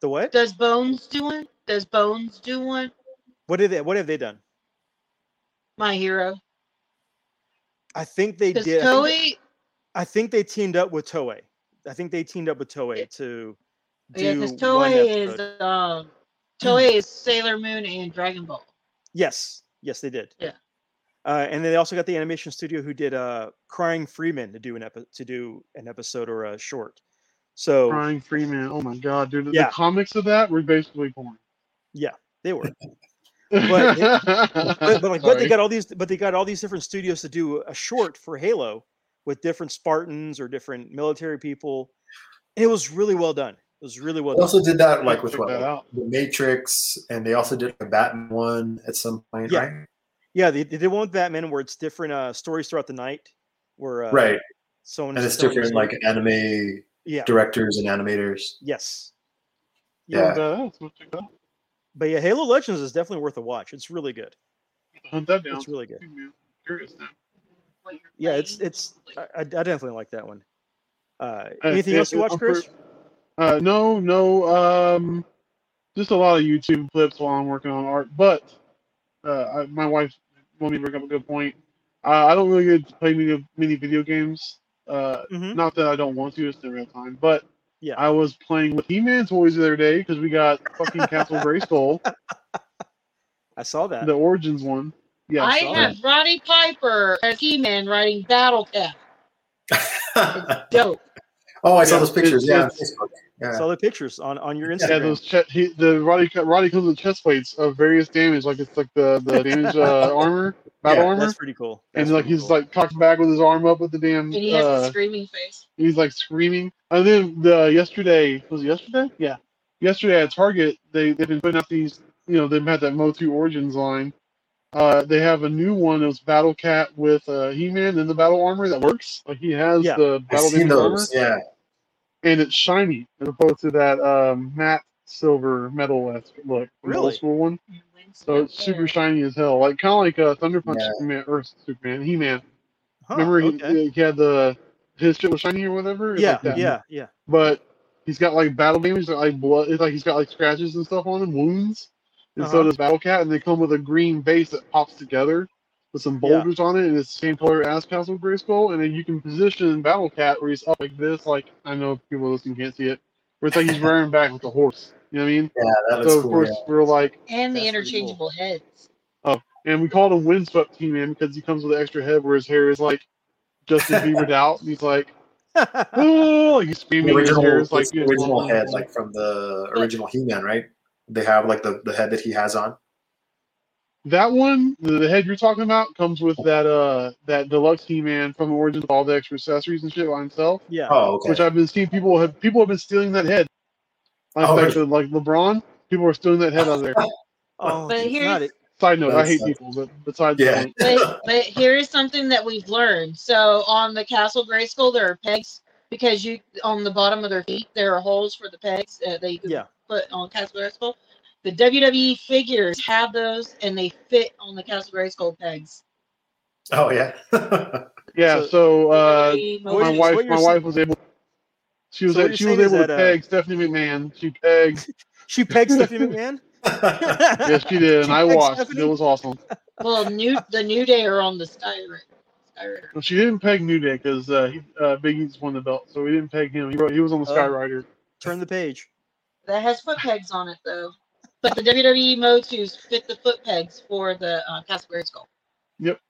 the what? does Bones do one? Does Bones do one? What did they what have they done? My hero. I think they did. I think Toei, I think they teamed up with Toei. I think they teamed up with Toei to do yeah, because Toei is um, Toei is Sailor Moon and Dragon Ball. Yes, yes, they did. Yeah. Uh, and they also got the animation studio who did uh, Crying Freeman to do an epi- to do an episode or a short. So Crying Freeman. Oh my god, dude! Yeah. The comics of that were basically porn. Yeah, they were, But- but, but like, but they got all these, but they got all these different studios to do a short for Halo with different Spartans or different military people. And it was really well done. It was really well They done. also did that like with what, that like, the Matrix, and they also did a Batman one at some point, Yeah. right? Yeah, they, they did one with Batman where it's different uh, stories throughout the night. Where uh, right, someone and it's different was- like anime yeah, directors and animators. yes, Yeah. Yeah, that's what check that out. But yeah, Halo Legends is definitely worth a watch. It's really good. Hunt that down. It's really good. Curious now. Yeah, it's it's I, I I definitely like that one. Uh, Uh, anything yeah, else you watch, Chris? Uh, no, no. Um, just a lot of YouTube clips while I'm working on art. But uh, I, my wife wanted me bring up a good point. Uh, I don't really get to play many, many video games. Uh, Mhm. Not that I don't want to, it's in real time. But Yeah. I was playing with He-Man toys the other day because we got fucking Castle Grayskull, I saw that. the Origins one. Yeah, I saw have Roddy Piper as He-Man riding Battle Cat. Dope. Oh, I saw those pictures. it's- Yeah, on it's- Yeah. Saw the pictures on on your Instagram. Yeah, those che- he, the Roddy Roddy comes with chest plates of various damage, like it's like the the damage uh, armor, battle Yeah, armor. That's pretty cool. and like he's cool. like cocked back with his arm up with the damn. And he has a Uh, screaming face. he's like screaming. And then the yesterday was it yesterday? Yeah, yesterday at Target they they've been putting out these. You know they've had that Motu Origins line. Uh, they have a new one. It was Battle Cat with uh, He-Man in the battle armor that works. Like he has Yeah. the I've battle seen damage armor, those. Yeah. And it's shiny as opposed to that um, matte silver metal look, from the Really? school one. So it's super shiny as hell, like kind of like uh, Thunder Punch Yeah. Superman or Superman, He Man. Huh, Remember he, okay. he had the his shit was shiny or whatever. Yeah, like that. yeah, yeah. But he's got like battle damage, like blood. It's like he's got like scratches and stuff on him, wounds. And so Uh-huh. does Battle Cat, and they come with a green base that pops together with some Yeah. boulders on it, and it's the same color as Castle Grayskull. And then you can position Battle Cat where he's up like this, like I know people listening can't see it, where it's like he's rearing back like a horse. You know what I mean? Yeah, that looks so of cool. course yeah. we're like, And the That's pretty interchangeable heads. Oh and we called him Windswept He-Man because he comes with an extra head where his hair is like Justin Biebered out, and he's like, oh, like he's The screaming. His original, hair is like it's know, original head, like from the original He-Man, right? They have like the, the head that he has on. That one, the, the head you're talking about, comes with that uh that deluxe He-Man from Origins with all the extra accessories and shit by himself. yeah. Oh, okay. Which I've been seeing people have people have been stealing that head. Like, Oh, like, the- like LeBron, people are stealing that head out of there. oh, But geez, here's- Side note, I That's- hate people, but besides the yeah. point. But, but here is something that we've learned. So on the Castle Grayskull, there are pegs because you on the bottom of their feet there are holes for the pegs uh, that you can Yeah. put on Castle Grayskull. The WWE figures have those and they fit on the Castle Grayskull pegs. oh yeah. Yeah, So- so uh, my you're- wife, my wife was able. She was So what she was saying is able to that, uh, peg Stephanie McMahon. She pegged. She pegged Stephanie McMahon. yes, she did, and She I pegged watched. Stephanie? It was awesome. Well, new the New Day are on the Sky Ri- Sky Rider. Well, she didn't peg New Day because uh, he- uh, Big E's won the belt, so we didn't peg him. He, he was on the Oh. Sky Rider. Turn the page. That has foot pegs on it though. But the WWE Motus fit the foot pegs for the uh, skull. Yep,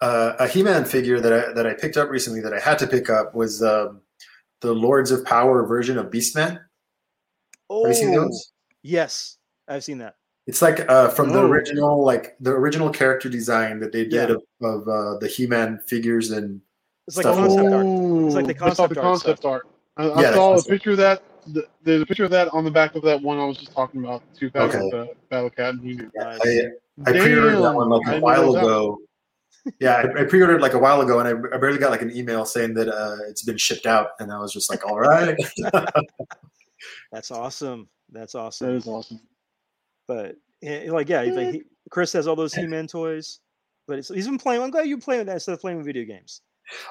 uh, a He-Man figure that I that I picked up recently that I had to pick up was um, the Lords of Power version of Beastman. Oh, Have you seen those? yes, I've seen that. It's like uh, from the Oh. original, like the original character design that they did Yeah. of, of uh, the He-Man figures and It's like Stuff. concept art. It's like the I saw the concept art concept art. I, I Yeah, the saw a picture of that. Th- There's a picture of that on the back of that one I was just talking about. Two pack Okay. with the Battle Cat and He-Man. I, I pre-ordered that one like I a didn't while ago. Yeah, I, I pre-ordered like a while ago, and I, I barely got like an email saying that uh, it's been shipped out, and I was just like, "All right." That's awesome. That's awesome. That is awesome. But eh, like, yeah, like he, Chris has all those He-Man toys. But it's, he's been playing. I'm glad you're playing with that instead of playing with video games.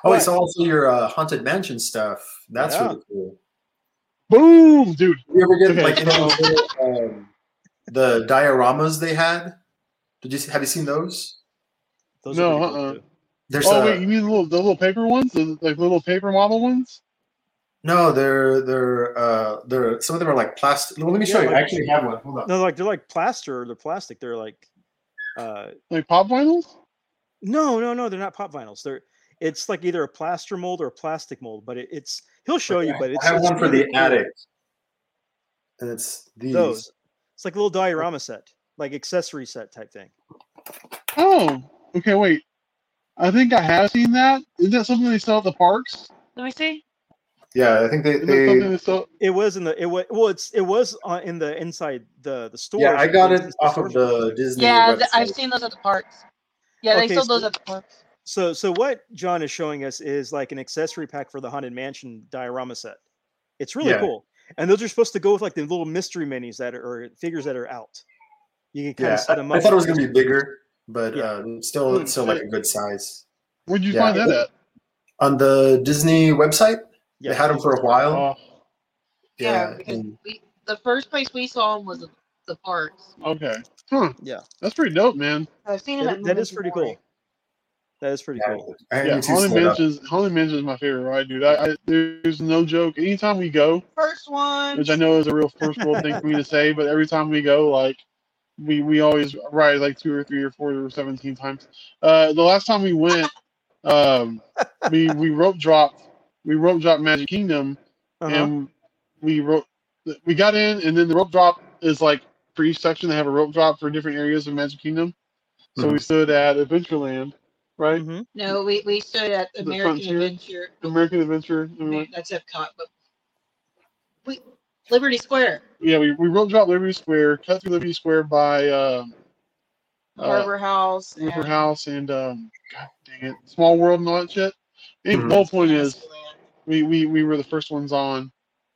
oh, I But- saw also your uh, haunted mansion stuff. That's Yeah. really cool. Boom, dude. You ever get Okay, like you know, the, um, the dioramas they had? Did you have you seen those? Those No, are uh-uh. too. There's oh uh, wait, you mean the little, the little paper ones, the, like little paper model ones? no, they're they're uh, they're some of them are like plastic. Well, let me show Yeah, you. I actually have one. Hold on. No, like they're like plaster. Or they're plastic. They're like, uh, Like pop vinyls? no, no, no. They're not pop vinyls. They're it's like either a plaster mold or a plastic mold. But it, it's he'll show you. But it's I have it's one for really the cool. attic, and it's these. Those. It's like a little diorama set, like accessory set type thing. Oh, okay. Wait, I think I have seen that. Isn't that something they sell at the parks? Let me see. Yeah, I think they, Isn't that something they they sell? It was in the it was well it's it was uh, in the inside the the store. yeah, I got it off of the Disney. Yeah, website. th- I've seen those at the parks. Yeah, they Okay, sold those at the parks. So so what John is showing us is like an accessory pack for the Haunted Mansion diorama set. It's really Yeah. cool. And those are supposed to go with like the little mystery minis that are or figures that are out. You can kind Yeah, of set I, them I up. thought it was gonna be bigger, but Yeah. uh, still, Hmm, it's still like a good size. Where'd you Yeah. find that at? On the Disney website, Yeah, they had them for a while. Oh, Yeah, and- we, the first place we saw them was the, the parks. okay. Huh. Yeah. That's pretty dope, man. I've seen him That- that is pretty Glory. cool. That is pretty yeah, cool. I Yeah, need to Haunted. Mansion. Haunted Mansion is my favorite ride, dude. I, I there's no joke. Anytime we go, First one. which I know is a real first world thing for me to say, but every time we go, like we we always ride like two or three or four or seventeen times. Uh, the last time we went, um, we we rope dropped. We rope dropped Magic Kingdom, Uh-huh. and we rope. We got in, and then the rope drop is like for each section they have a rope drop for different areas of Magic Kingdom. So we stood at Adventureland, right? Mhm. No, we, we stood at The American Frontier? Adventure. American Adventure. and we went- That's Epcot, but we Liberty Square, Yeah, we, we rope dropped Liberty Square, cut through Liberty Square by um, uh, Harbor House, and River House and um, God dang it, Small World and all that shit. And Mhm. the whole point is, we, we we were the first ones on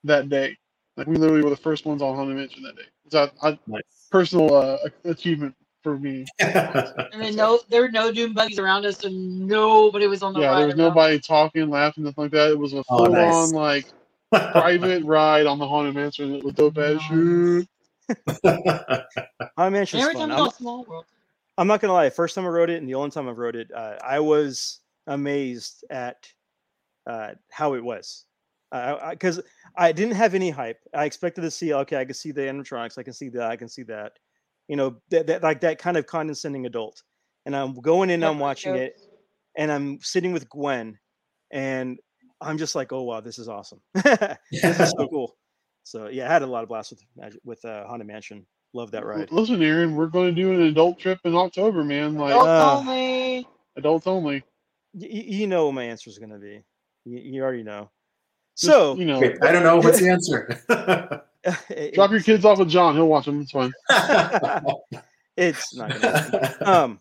that day. Like we literally were the first ones on Haunted Mansion that day. It's a, a Nice. personal uh, achievement for me. And then no, there were no doom buggies around us, and nobody was on the yeah, ride. there was around nobody talking, laughing, nothing like that. It was a Oh, full nice. on like private ride on the Haunted Mansion. It was dope as shit. Haunted And Mansion's every fun. time I'm, go to Small World, I'm not gonna lie. First time I wrote it, and the only time I've wrote it, uh, I was amazed at uh, how it was, because I, didn't have any hype. I expected to see, okay, I can see the animatronics, I can see that, I can see that, you know, that, that like that kind of condescending adult. And I'm going in, I'm watching it, and I'm sitting with Gwen, and I'm just like, oh wow, this is awesome. this is so cool. So yeah, I had a lot of blast with with uh, Haunted Mansion. Love that ride. Listen, Aaron, we're going to do an adult trip in October, man. Like Adults Uh, only. adults only. Y- y- you know what my answer is going to be. You, you already know. Just, So you know, I don't know what's the answer. it- drop your kids off with John. He'll watch them. It's fine. it's not going to happen. Um,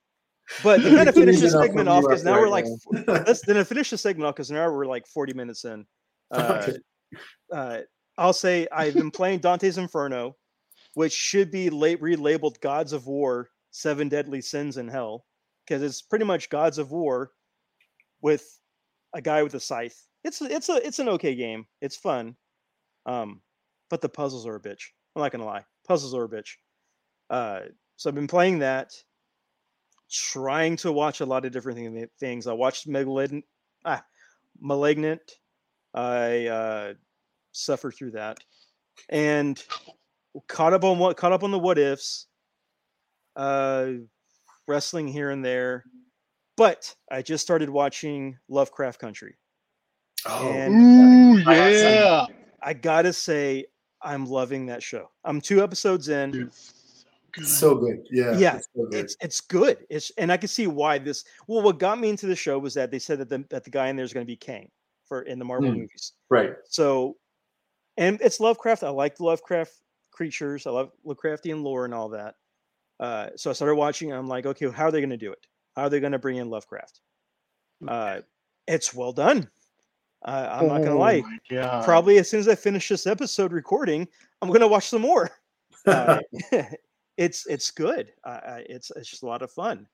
but to kind of finish this segment off because up now we're like, let's then finish the segment off because now we're like 40 minutes in. Uh, Okay. uh, I'll say I've been playing Dante's Inferno, which should be late relabeled Gods of War: Seven Deadly Sins in Hell, because it's pretty much Gods of War with a guy with a scythe. It's it's a it's an okay game. It's fun, um, but the puzzles are a bitch. I'm not gonna lie, puzzles are a bitch. Uh, so I've been playing that, trying to watch a lot of different things. I watched Malignant. Ah, Malignant. I uh, suffered through that, and caught up on what caught up on the what ifs. Uh, wrestling here and there, but I just started watching Lovecraft Country. oh, And Ooh, I yeah. I gotta say, I'm loving that show. I'm two episodes in. Dude, good. so good. Yeah. Yeah, it's so good. It's it's good. It's and I can see why this. Well, what got me into the show was that they said that the that the guy in there is going to be Kang for in the Marvel Hmm. movies. right. So, and it's Lovecraft. I like the Lovecraft creatures. I love Lovecraftian lore and all that. Uh, so I started watching. And I'm like, okay, how are they going to do it? How are they going to bring in Lovecraft? Uh, it's well done. Uh, I'm not gonna Oh lie. Probably as soon as I finish this episode recording, I'm gonna watch some more. Uh, it's it's good. Uh, it's it's just a lot of fun.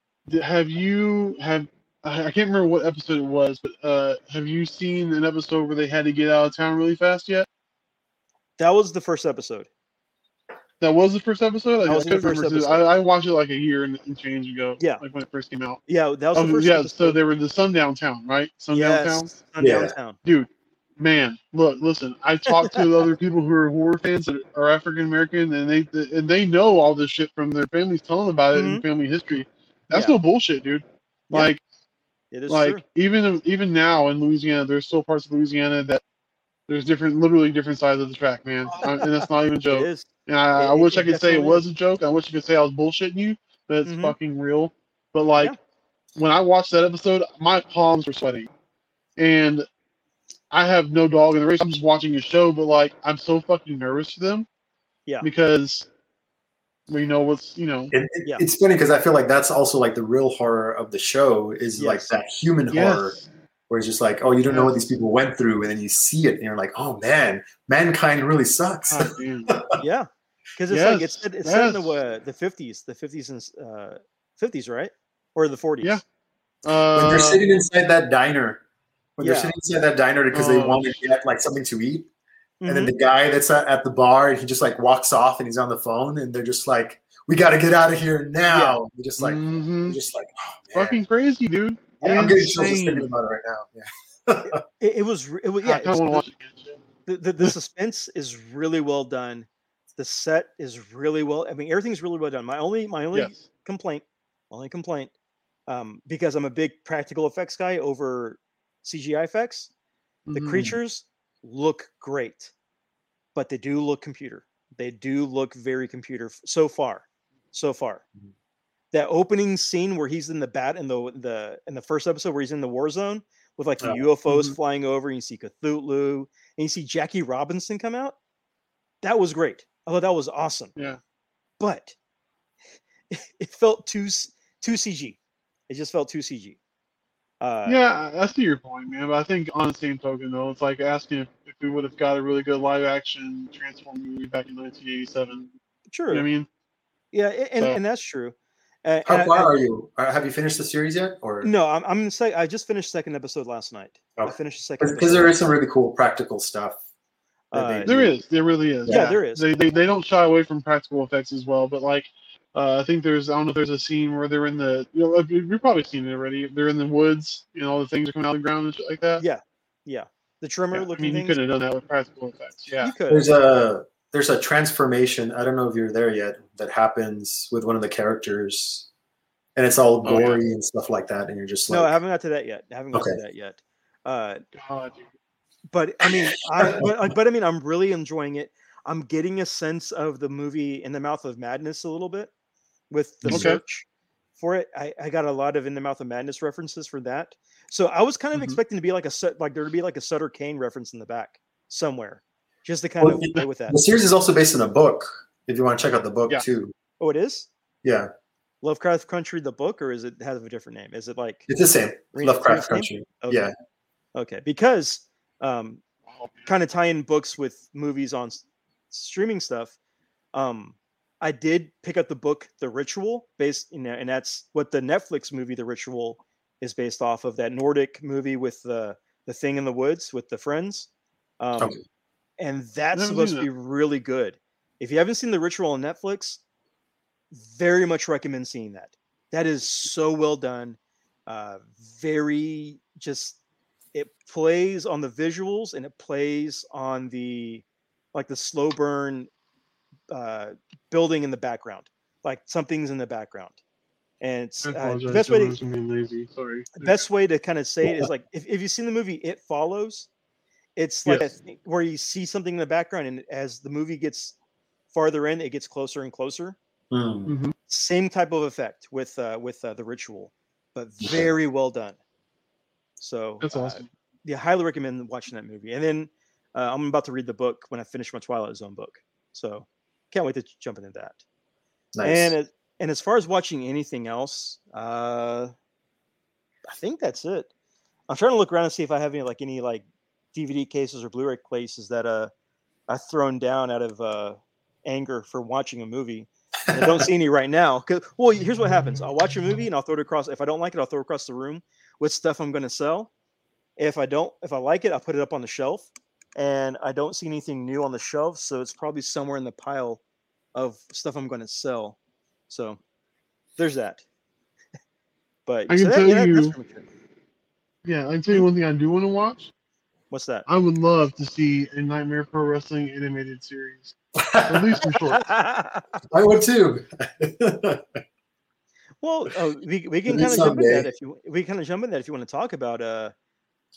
Have you have I I can't remember what episode it was, but uh, have you seen an episode where they had to get out of town really fast yet? That was the first episode. That was the first episode. I, That was the couldn't first remember. episode. I, I watched it like a year and, and change ago. Yeah. like when it first came out. Yeah, that was Oh the first yeah, episode. so they were the Sundown Town, right? Sundown Town. yes, on Yeah. downtown. dude man look listen i talked to other people who are horror fans that are african american and they and they know all this shit from their families telling about it in family history that's Mm-hmm. Yeah. no bullshit dude Yeah, like It is like true. even even now in louisiana there's still parts of louisiana that there's different literally different sides of the track man I- and that's not even a joke is. and I, I wish it I could say it was a joke. I wish I could say I was bullshitting you, but it's Mhm. fucking real. But like Yeah. when I watched that episode, my palms were sweating, and I have no dog in the race. I'm just watching a show, but like I'm so fucking nervous for them. Yeah. Because we know what's you know. It, it- Yeah. It's funny because I feel like that's also like the real horror of the show is like that human horror Yes. Where it's just like, oh, you don't know what these people went through, and then you see it, and you're like, oh man, mankind really sucks. God damn. Yeah, because it's like it's set- it's set in the uh, the fifties, the fifties and uh, fifties, right, or the forties. Yeah. Uh, when they're sitting inside that diner, when Yeah. they're sitting inside that diner because they Oh, want to get like something to eat, and then Mhm. the guy that's at, at the bar, he just like walks off and he's on the phone, and they're just like, "We got to get out of here now." You're just like, mhm. you're just like, oh, fucking crazy, dude. I'm getting chills just thinking about it right now. Yeah. it, it was it was I yeah kind want to it's- watch it again. the, the, the suspense is really well done the set is really well i mean everything's really well done my only my only Yes. complaint only complaint um, because i'm a big practical effects guy over cgi effects the Mhm. creatures look great but they do look computer they do look very computer f- so far so far Mhm. That opening scene where he's in the bat in the the in the first episode where he's in the war zone with like the Oh, ufos mhm. flying over and you see cthulhu and you see jackie robinson come out that was great i thought that was awesome Yeah. but it felt too too cg it just felt too cg uh yeah, I see your point, man. But I think on the same token, though, it's like asking if, if we would have got a really good live action Transform movie back in 1987. sure You know I mean? yeah and, So- and that's true Uh, How and far I- are you? Uh, Have you finished the series yet? Or No, I'm I'm gonna say I just finished second episode last night. I finished the second because there is some really cool practical stuff. that Uh, they There do. is, there really is. Yeah, there is. They, they they don't shy away from practical effects as well, but like. Uh, I think there's I don't know if there's a scene where they're in the you know you've probably seen it already. They're in the woods, you know, all the things are coming out of the ground and shit like that. Yeah, yeah. The trimmer Yeah, I looking mean, you could have done that with practical effects. Yeah. You could. There's a there's a transformation. I don't know if you're there yet. That happens with one of the characters, and it's all Oh, yeah. gory and stuff like that. And you're just like, no, I haven't got to that yet. I haven't got to that yet. Uh, God, but I mean, I but, but I mean, I'm really enjoying it. I'm getting a sense of the movie In the Mouth of Madness a little bit with the Okay. search for it. I, I got a lot of In the Mouth of Madness references for that. So I was kind of Mhm. expecting to be like a set, like there to be like a Sutter Cane reference in the back somewhere, just to kind Well, of it- play with that. the series is also based on a book. If you want to check out the book Yeah. too, Oh, it is yeah, Lovecraft Country, the book, or is it has a different name? Is it like it's the same. Rena- Lovecraft Rena's? Country. Okay. Yeah. Okay, because um, kind of tying books with movies on s- streaming stuff. Um, I did pick up the book The Ritual, based you know, and that's what the Netflix movie The Ritual is based off of. That Nordic movie with the the thing in the woods with the friends. Um, Okay. And that's supposed to be really good. If you haven't seen The Ritual on Netflix, very much recommend seeing that. That is so well done. Uh, very just it plays on the visuals and it plays on the like the slow burn uh, building in the background, like something's in the background. And it's uh, best way to lazy. Sorry. best way to kind of say it is like if, if you've seen the movie It Follows, it's like Yes. thing where you see something in the background, and as the movie gets farther in, it gets closer and closer. Hmm. Mhm. Same type of effect with uh, with uh, the ritual, but very well done. So That's uh, yeah, highly recommend watching that movie. And then uh, I'm about to read the book when I finish my Twilight Zone book. So can't wait to jump into that. Nice. And as, and as far as watching anything else, uh, I think that's it. I'm trying to look around and see if I have any like any like DVD cases or Blu-ray cases that uh I've thrown down out of uh, anger for watching a movie. And I don't see any right now. 'Cause- well, here's what happens: I'll watch a movie and I'll throw it across. If I don't like it, I'll throw it across the room with stuff I'm going to sell. If I don't, if I like it, I'll put it up on the shelf. And I don't see anything new on the shelf, so it's probably somewhere in the pile of stuff I'm going to sell. So there's that. but I so can that- tell yeah, you- pretty much it. Yeah, I can tell you one thing I do want to watch. What's that? I would love to see a Nightmare Pro Wrestling animated series. At least some shorts. I would too. well, oh, we, we can kind of jump in that if you we kind of jump in that if you want to talk about uh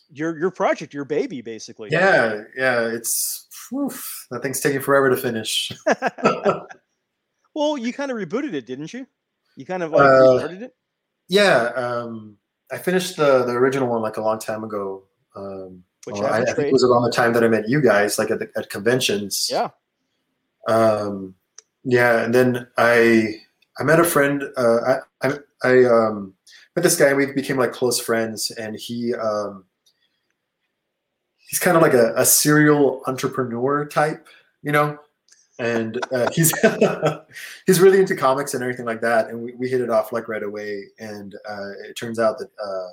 your your project, your baby, basically. yeah, yeah. It's whew, that thing's taking forever to finish. well, you kind of rebooted it, didn't you? You kind of like Uh, restarted it. yeah, um, I finished the the original one like a long time ago. Um, Which well, I, I think it was around the time that I met you guys, like at, the, at conventions. Yeah. Um, yeah, and then I I met a friend. Uh, I I, I um, met this guy, and we became like close friends. And he um, he's kind of like a, a serial entrepreneur type, you know. and uh, he's he's really into comics and everything like that. And we, we hit it off like right away. And uh, it turns out that uh,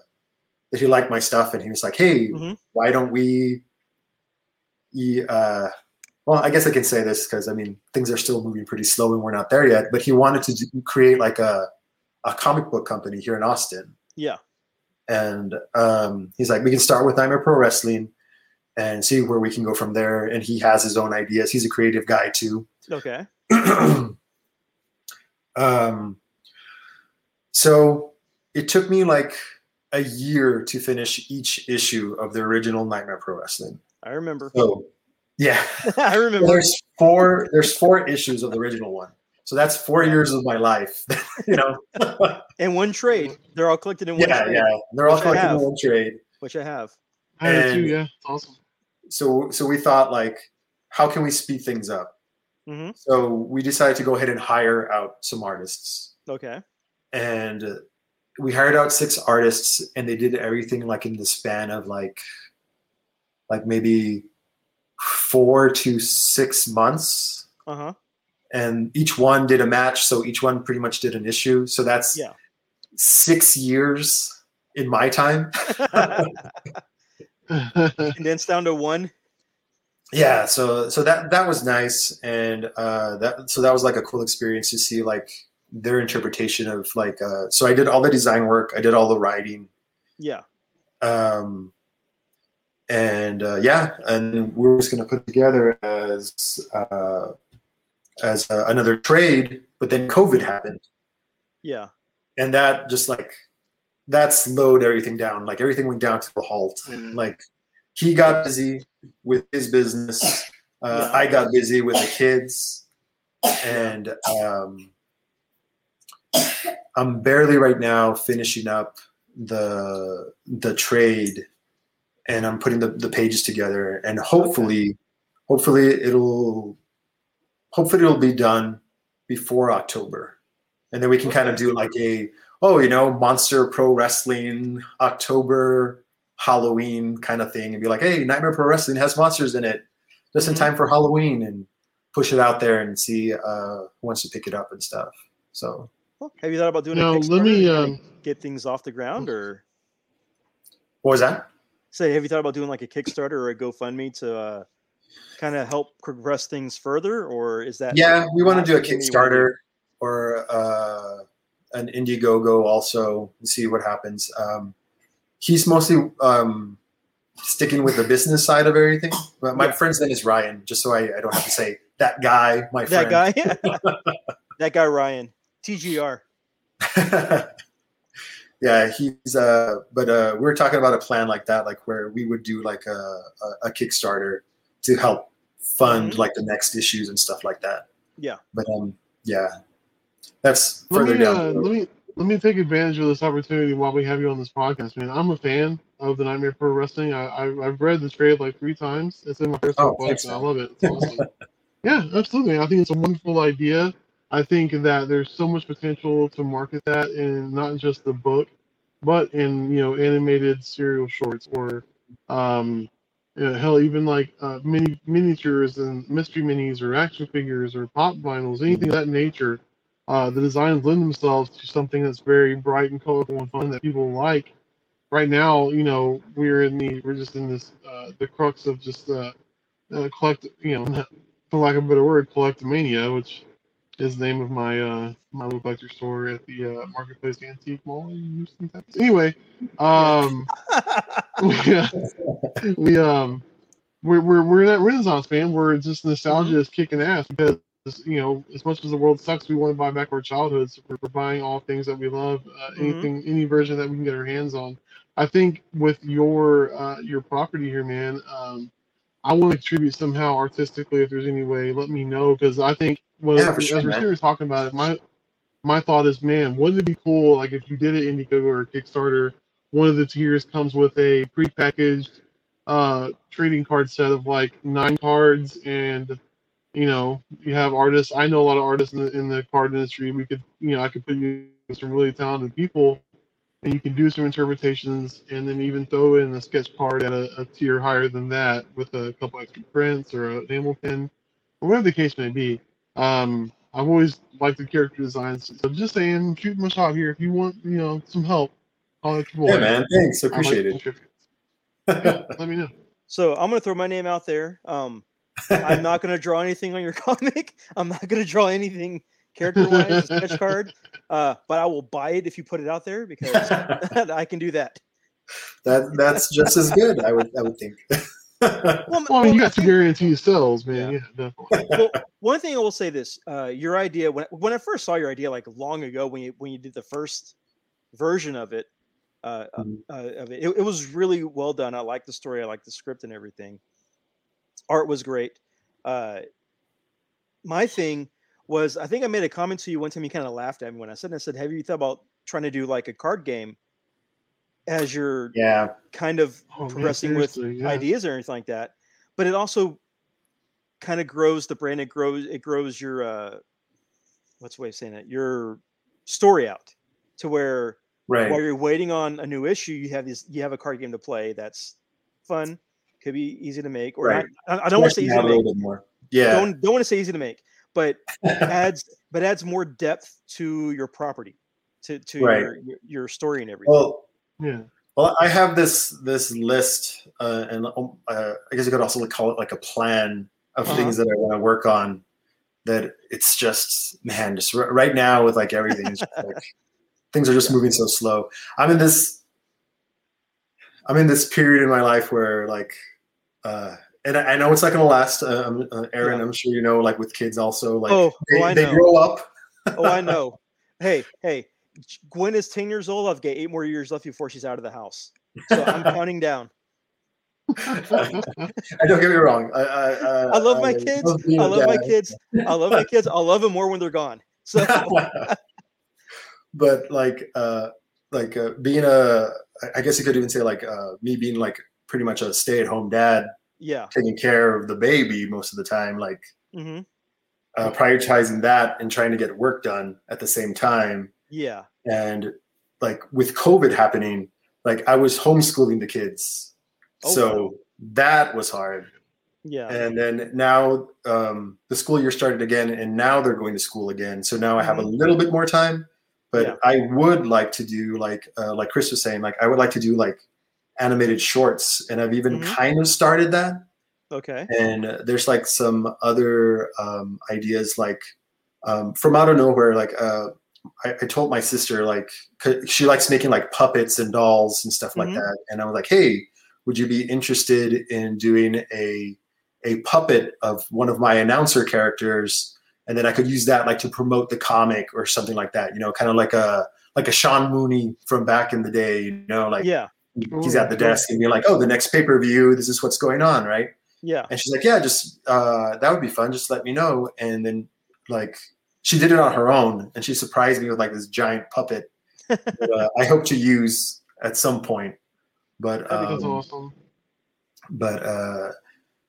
that he liked my stuff, and he was like, "Hey, Mhm. why don't we?" He, uh, well, I guess I can say this because I mean things are still moving pretty slow, and we're not there yet. But he wanted to do, create like a a comic book company here in Austin Yeah. and um, he's like, we can start with Nightmare Pro Wrestling and see where we can go from there. And he has his own ideas. He's a creative guy too. Okay. um, so it took me like a year to finish each issue of the original Nightmare Pro Wrestling. I remember. So yeah, I remember. there's four. There's four issues of the original one. So that's four years of my life. you know. In one trade. They're all collected in one yeah, trade, yeah. They're all Which I collected in have. one trade. which I have. I had it too. Yeah, it's awesome. so so we thought like how can we speed things up hmm so we decided to go ahead and hire out some artists Okay. and uh, we hired out six artists and they did everything like in the span of like like maybe four to six months Uh huh. and each one did a match so each one pretty much did an issue so that's Yeah. six years in my time Condensed down to one. yeah so so that that was nice and uh that so that was like a cool experience to see like their interpretation of like uh so i did all the design work i did all the writing Yeah. um and uh yeah and we're just going to put together as uh as uh, another trade but then covid happened Yeah. and that just like that slowed everything down like everything went down to a halt Mhm. like he got busy with his business uh, Yeah. i got busy with the kids and um, i'm barely right now finishing up the the trade and i'm putting the, the pages together and hopefully hopefully it'll hopefully it'll be done before october. And then we can kind of do like a oh you know monster pro wrestling october halloween kind of thing and be like hey nightmare pro wrestling has monsters in it. Just in Mhm. time for halloween and push it out there and see uh who wants to pick it up and stuff. So Well, have you thought about doing Now, a let me, um, get things off the ground, or what was that say, have you thought about doing like a Kickstarter or a GoFundMe to uh, kind of help progress things further, or is that yeah we want to do a something that you wanna do? kickstarter or uh an indiegogo also and see what happens um he's mostly um sticking with the business side of everything but my Yeah. friend's name is ryan just so i, I don't have to say that guy my that friend guy? that guy Ryan, TGR. yeah he's uh but uh we were talking about a plan like that like where we would do like a a, a kickstarter to help fund Mhm. like the next issues and stuff like that Yeah. but um yeah that's let further me, down uh, let me let me take advantage of this opportunity while we have you on this podcast, man. I'm a fan of the Nightmare Pro Wrestling. I, I I've read the trade like three times. It's in my personal Oh, book, thanks, I love it. It's awesome. yeah, absolutely. I think it's a wonderful idea. I think that there's so much potential to market that in not just the book, but in you know animated serial shorts or um, you know, hell even like uh, mini miniatures and mystery minis or action figures or pop vinyls, anything of that nature uh, the designs lend themselves to something that's very bright and colorful and fun that people like. Right now, you know, we're in the we're just in this uh, the crux of just uh, uh, collect, you know, for lack of a better word, collectomania, which is the name of my uh, my little collector store at the uh, Marketplace Antique Mall in Houston, Texas. Anyway, um, we, uh, we um we're we're we're that renaissance man We're just nostalgia is kicking ass because you know as much as the world sucks we want to buy back our childhoods we're, we're buying all things that we love uh, Mhm. anything any version that we can get our hands on i think with your uh your property here man um i want to contribute somehow artistically if there's any way let me know because i think well Yeah, for as sure, we're here talking about it my my thought is man wouldn't it be cool like if you did it indiegogo or kickstarter one of the tiers comes with a prepackaged uh trading card set of like nine cards and you know you have artists i know a lot of artists in the, in the card industry we could you know i could put you some really talented people and you can do some interpretations and then even throw in a sketch part at a, a tier higher than that with a couple extra prints or a enamel pin whatever the case may be. Um, I've always liked the character designs. So just saying, shoot my shot here. If you want, you know, some help, I'll let you Yeah, man. Thanks. I might Appreciate it. Yeah, let me know. So I'm gonna throw my name out there. Um, I'm not gonna draw anything on your comic. I'm not gonna draw anything character wise, sketch card. Uh, but I will buy it if you put it out there because I can do that. that that's just as good. I would I would think. Well, Well, I well, mean, you I got to think- guarantee sales, man. Yeah, definitely. well, one thing I will say this: uh, your idea when when I first saw your idea like long ago when you when you did the first version of it, uh, uh, Mhm. uh, of it, it, it was really well done. I like the story. I like the script and everything. Art was great. Uh, my thing was, I think I made a comment to you one time. You kind of laughed at me when I said, I said, "Have you thought about trying to do like a card game as your yeah. kind of Oh, man, progressing with yeah. ideas or anything like that. But it also kind of grows the brand. It grows it grows your uh what's the way of saying it? Your story out to where Right. while you're waiting on a new issue, you have these. you have a card game to play that's fun, could be easy to make, or Right. not, I, I don't want to say easy to a make. little bit more. Yeah. Don't don't want to say easy to make, but adds but adds more depth to your property, to to Right. your, your your story and everything. well, Yeah. Well, I have this this list, uh, and um, uh, I guess you could also call it like a plan of Uh-huh. things that I want to work on. That it's just man, just r- right now with like everything, it's just like things are just moving so slow. I'm in this, I'm in this period in my life where like, uh, and I, I know it's not going to last. Uh, um, uh, Aaron, Yeah. I'm sure you know, like with kids also, like oh, they, oh, they grow up. oh, I know. Hey, hey, Gwen is 10 years old. I've got eight more years left before she's out of the house. So I'm counting down. I don't get me wrong. I, I, I, I love my kids. love I love my kids. I love my kids. I love them more when they're gone. So but like uh like uh, being a, I guess you could even say like uh me being like pretty much a stay-at-home dad yeah. taking care of the baby most of the time like hmm uh, prioritizing that and trying to get work done at the same time Yeah. and like with covid happening like i was homeschooling the kids Oh, so wow. that was hard Yeah. and then now um, the school year started again and now they're going to school again so now i have a little bit more time but Yeah. i would like to do like uh, like chris was saying like i would like to do like animated shorts and i've even Mhm. kind of started that Okay. and uh, there's like some other um, ideas like um, from out of nowhere like uh, I, I told my sister like she likes making like puppets and dolls and stuff like Mhm. that and i was like hey would you be interested in doing a a puppet of one of my announcer characters and then i could use that like to promote the comic or something like that you know kind of like a like a sean mooney from back in the day you know like Yeah. He's at the desk and being like oh the next pay-per-view this is what's going on right Yeah. and she's like, yeah, just uh, that would be fun. Just let me know. And then like she did it on her own, and she surprised me with like this giant puppet. that, uh, I hope to use at some point. But I think that's um, awesome. but uh,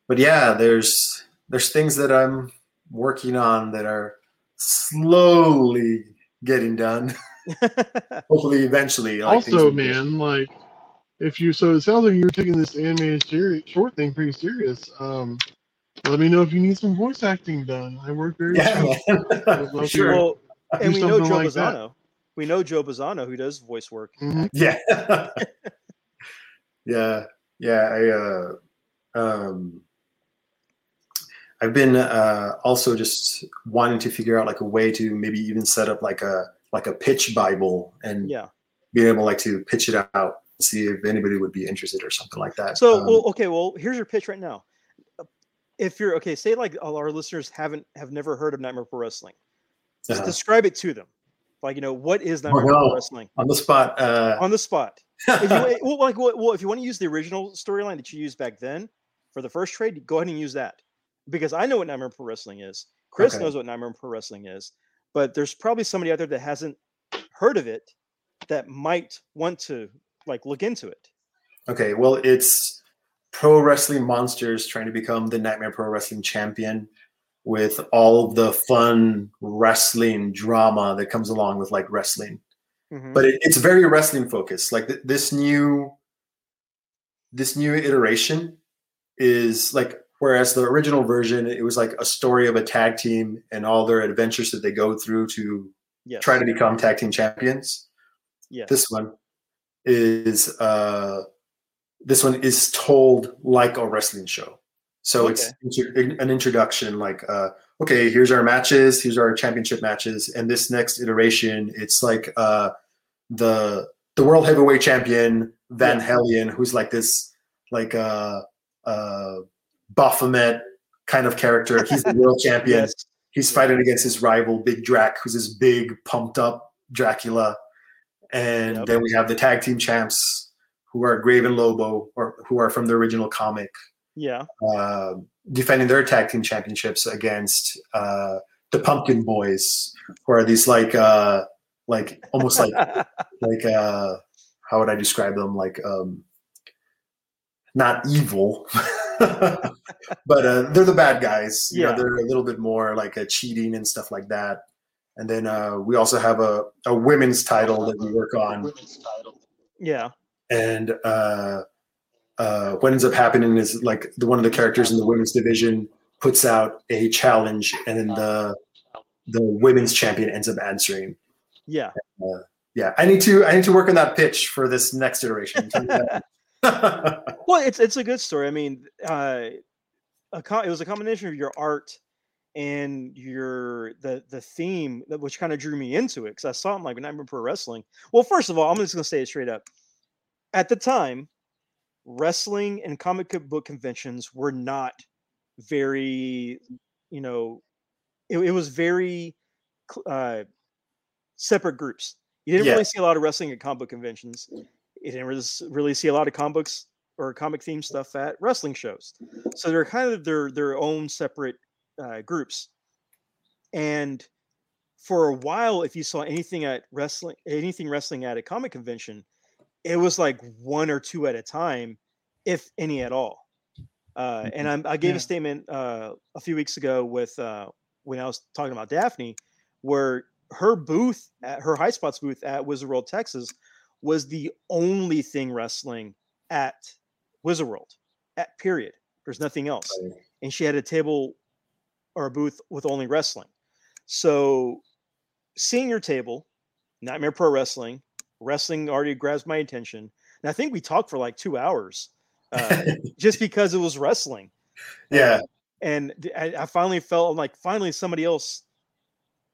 but yeah, there's there's things that I'm working on that are slowly getting done. Hopefully, eventually. like, also, man, like if you so it sounds like you're taking this animated series short thing pretty serious. Um, let me know if you need some voice acting done. I work very Yeah, cheap. man. I'd love to sure. well, and we know Joe like that. Bazzano. We know Joe Bazzano who does voice work. Mhm. yeah yeah yeah i uh um i've been uh also just wanting to figure out like a way to maybe even set up like a like a pitch bible and Yeah. being able like to pitch it out and see if anybody would be interested or something like that So, Um, well, okay, well, here's your pitch right now. If you're okay, say like all our listeners haven't have never heard of Nightmare Pro Wrestling, just uh, describe it to them. Like, you know, what is Nightmare no. Pro Wrestling on the spot uh on the spot? If you well, like, well, well, if you want to use the original storyline that you used back then for the first trade, go ahead and use that because I know what Nightmare Pro Wrestling is. Chris Okay. knows what Nightmare Pro Wrestling is, but there's probably somebody out there that hasn't heard of it that might want to like look into it. Okay, well, it's pro wrestling monsters trying to become the Nightmare Pro Wrestling champion with all of the fun wrestling drama that comes along with like wrestling. Mhm. But it, it's very wrestling focused. Like th- this new, this new iteration is like Whereas the original version, it was like a story of a tag team and all their adventures that they go through to Yes. try to become tag team champions. Yes. This one is uh, this one is told like a wrestling show. So it's an introduction, like uh, okay, here's our matches, here's our championship matches, and this next iteration, it's like uh, the the world heavyweight champion Van. Helien, who's like this like uh, uh, Baphomet kind of character. He's the world champion Yes. he's fighting against his rival Big Drac, who's this big, pumped up Dracula. And Yep. then we have the tag team champs, who are Graven Lobo, or who are from the original comic, Yeah. uh, defending their tag team championships against uh, the Pumpkin Boys, who are these like, uh, like almost like like uh, how would I describe them? Like um, not evil, but uh, they're the bad guys. You know, Yeah. they're a little bit more like uh, cheating and stuff like that. And then uh, we also have a, a women's title that we work on. yeah. And uh, uh, what ends up happening is like the one of the characters in the women's division puts out a challenge, and then the the women's champion ends up answering. Yeah. Yeah, I need to I need to work on that pitch for this next iteration. Well, it's it's a good story. I mean, uh, a co- it was a combination of your art and your the the theme that which kind of drew me into it because I saw it like Nightmare Pro Wrestling. Well, first of all, I'm just gonna say it straight up. At the time, wrestling and comic book conventions were not very, you know, it, it was very uh, separate groups. You didn't Yeah. really see a lot of wrestling at comic book conventions. You didn't really, see a lot of comic books or comic theme stuff at wrestling shows. So they're kind of their their own separate uh, groups. And for a while, if you saw anything at wrestling, anything wrestling at a comic convention, it was like one or two at a time, if any at all. Uh, and I'm, I gave Yeah. a statement uh, a few weeks ago with uh, when I was talking about Daphne, where her booth at her High Spots booth at Wizard World Texas was the only thing wrestling at Wizard World. At period. There's nothing else. And she had a table or a booth with only wrestling. So seeing your table, Nightmare Pro Wrestling, wrestling already grabs my attention. And I think we talked for like two hours uh, just because it was wrestling. yeah, And I, I finally felt like finally somebody else,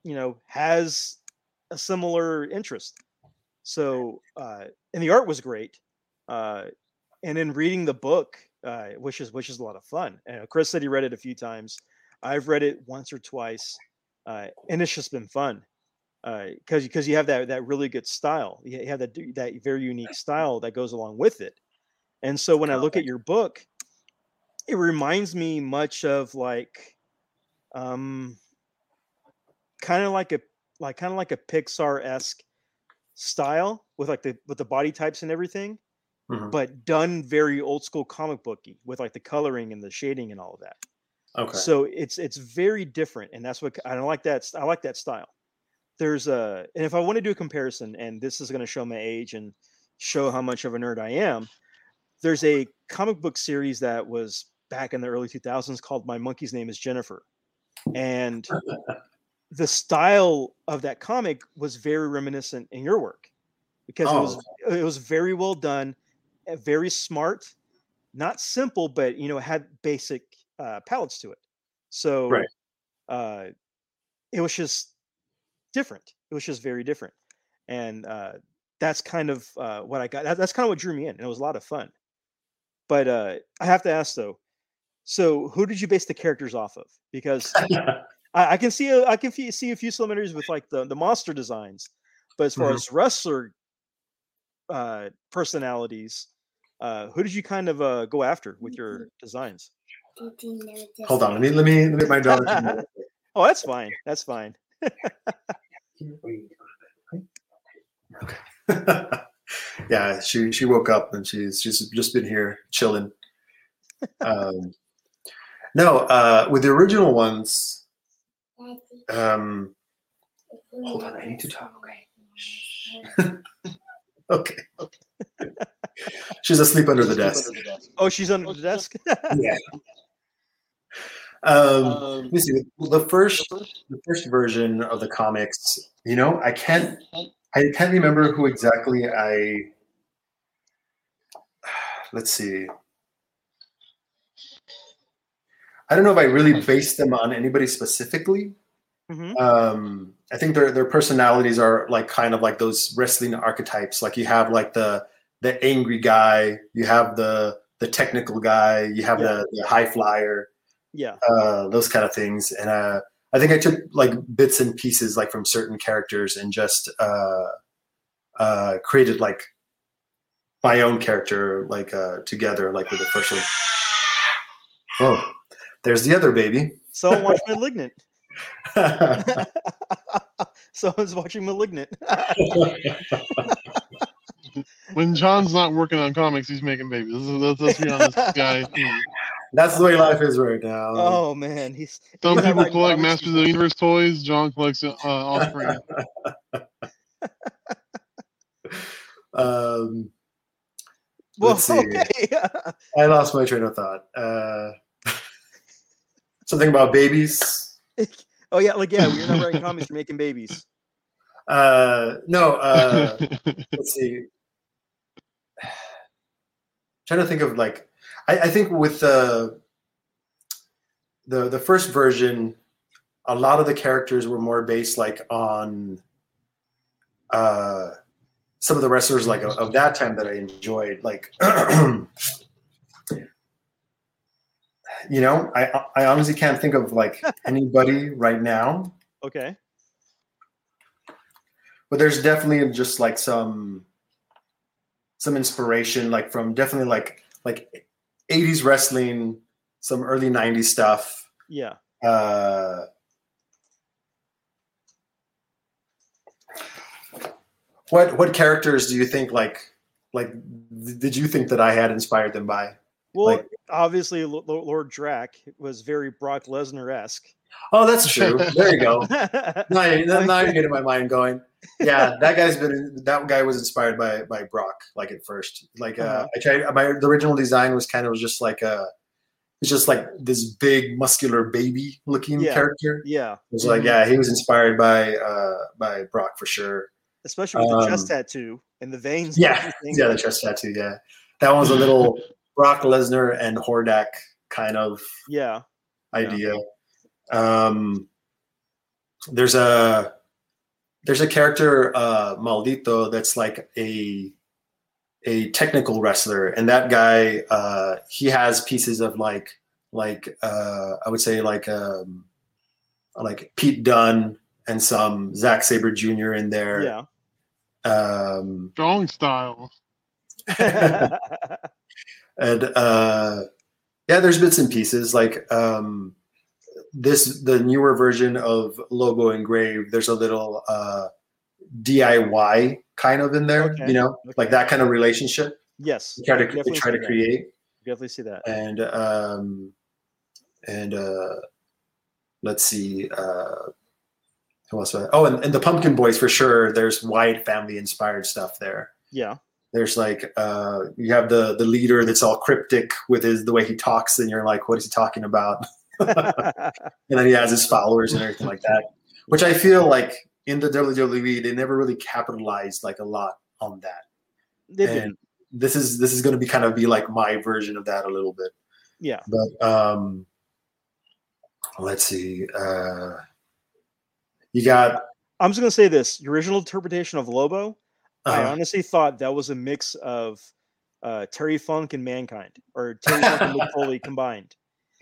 you know, has a similar interest. So, uh, and the art was great. Uh, and in reading the book, uh, which is which is a lot of fun. And Chris said he read it a few times. I've read it once or twice, uh, and it's just been fun because because you have that that really good style. You have that that very unique style that goes along with it. And so when I look at your book, it reminds me much of like, um, kind of like a like kind of like a Pixar esque style with like the with the body types and everything Mhm. but done very old school comic booky with like the coloring and the shading and all of that. Okay. So it's it's very different, and that's what I don't like that. I like that style. There's a, and if I want to do a comparison, and this is going to show my age and show how much of a nerd I am, there's a comic book series that was back in the early 2000s called My Monkey's Name is Jennifer, and the style of that comic was very reminiscent in your work because it was it was very well done, uh, very smart, not simple, but you know had basic uh, palettes to it. So Right. uh, it was just different. It was just very different, and uh, that's kind of uh, what I got. That, that's kind of what drew me in, and it was a lot of fun. But uh, I have to ask though, so who did you base the characters off of? Because I, I can see a, I can fe- see a few similarities with like the the monster designs, but as far Mhm. as wrestler uh, personalities, uh, who did you kind of uh, go after with your desigins? Hold on, let me let me let me my daughter. Oh, that's fine. That's fine. okay. yeah, she she woke up and she's she's just been here chilling. Um, no, uh, with the original ones, um, hold on, I need to talk. Okay. she's asleep under the desk. Oh, she's under the desk. Yeah. Um, Um, let me see. The first, the first version of the comics. You know, I can't, I can't remember who exactly I. Let's see. I don't know if I really based them on anybody specifically. Mhm. Um, I think their their personalities are like kind of like those wrestling archetypes. Like you have like the the angry guy, you have the the technical guy, you have the, the high flyer Yeah. uh, those kind of things. And uh, I think I took like bits and pieces like from certain characters and just uh, uh, created like my own character like uh, together like with the first one. Oh, there's the other baby. Someone watch Malignant. Someone's watching Malignant. when John's not working on comics, he's making babies. Let's, let's, let's be honest, guy. That's the way life is right now. oh man, he's Some he's people writing collect Masters of the Universe toys. John collects uh, Offspring. Um, Well, let's see. okay. I lost my train of thought. Uh, something about babies. oh yeah, like yeah, you're not writing comics, you're making babies. Uh, no, uh, let's see. trying to think of like, I, I think with the the the first version, a lot of the characters were more based like on uh, some of the wrestlers like of, of that time that I enjoyed. Like, you know, I I honestly can't think of like anybody right now Okay. but there's definitely just like some some inspiration like from definitely like like 80s wrestling some early 90s stuff Yeah. uh what what characters do you think like like did you think that i had inspired them by Well, Like- obviously, Lord Drac was very Brock Lesnar esque. Oh that's true there you go now, you- now you're getting my mind going yeah that guy's been that guy was inspired by by brock like at first like uh Uh-huh. i tried my the original design was kind of just like a it's just like this big muscular baby looking Yeah. character yeah, it was like yeah he was inspired by uh by brock for sure especially with the chest Um, tattoo and the veins. yeah yeah the chest tattoo yeah that one's a little brock lesnar and hordak kind of yeah. idea. Um, there's a there's a character uh, Maldito that's like a a technical wrestler, and that guy uh, he has pieces of like like uh, I would say like um, like Pete Dunne and some Zack Sabre Jr. in there. Yeah. Um, Strong style. and uh yeah there's bits and pieces like um this the newer version of logo engraved there's a little uh diy kind of in there Okay, you know like that kind of relationship yes. they try to, they try to that. create Definitely see that. and um and uh let's see uh who else oh and, and the pumpkin boys for sure there's Wyatt family inspired stuff there Yeah. there's like uh you have the the leader that's all cryptic with his the way he talks and you're like what is he talking about and then he has his followers and everything like that which i feel like in the wwe they never really capitalized like a lot on that they and did. this is this is going to be kind of be like my version of that a little bit Yeah. but um let's see uh you got I'm just gonna say this: your original interpretation of Lobo, I uh, honestly thought that was a mix of uh, Terry Funk and Mankind, or Terry Funk and Mick Foley combined,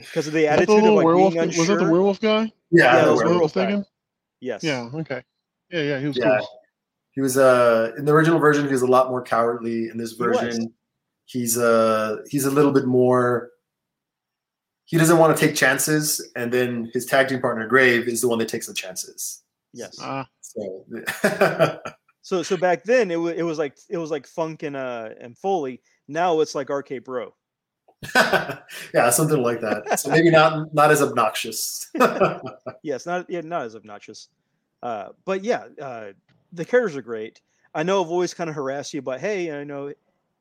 because of the Was that the attitude of little like werewolf? being Was that the werewolf guy? yeah, yeah, the it was That's what I werewolf. werewolf guy. thinking. Yes. Yeah. Okay. Yeah. Yeah. He was Yeah. cool. He was uh in the original version he was a lot more cowardly. In this He version, he's uh he's a little bit more he doesn't want to take chances, and then his tag team partner Grave is the one that takes the chances. Yes. Ah, So So so back then it was it was like it was like Funk and uh and Foley. Now it's like RK Bro. yeah, something like that. So maybe not not as obnoxious. Yes, not yeah, not as obnoxious. Uh, but yeah, uh, the characters are great. I know I've always kind of harassed you, but hey, I know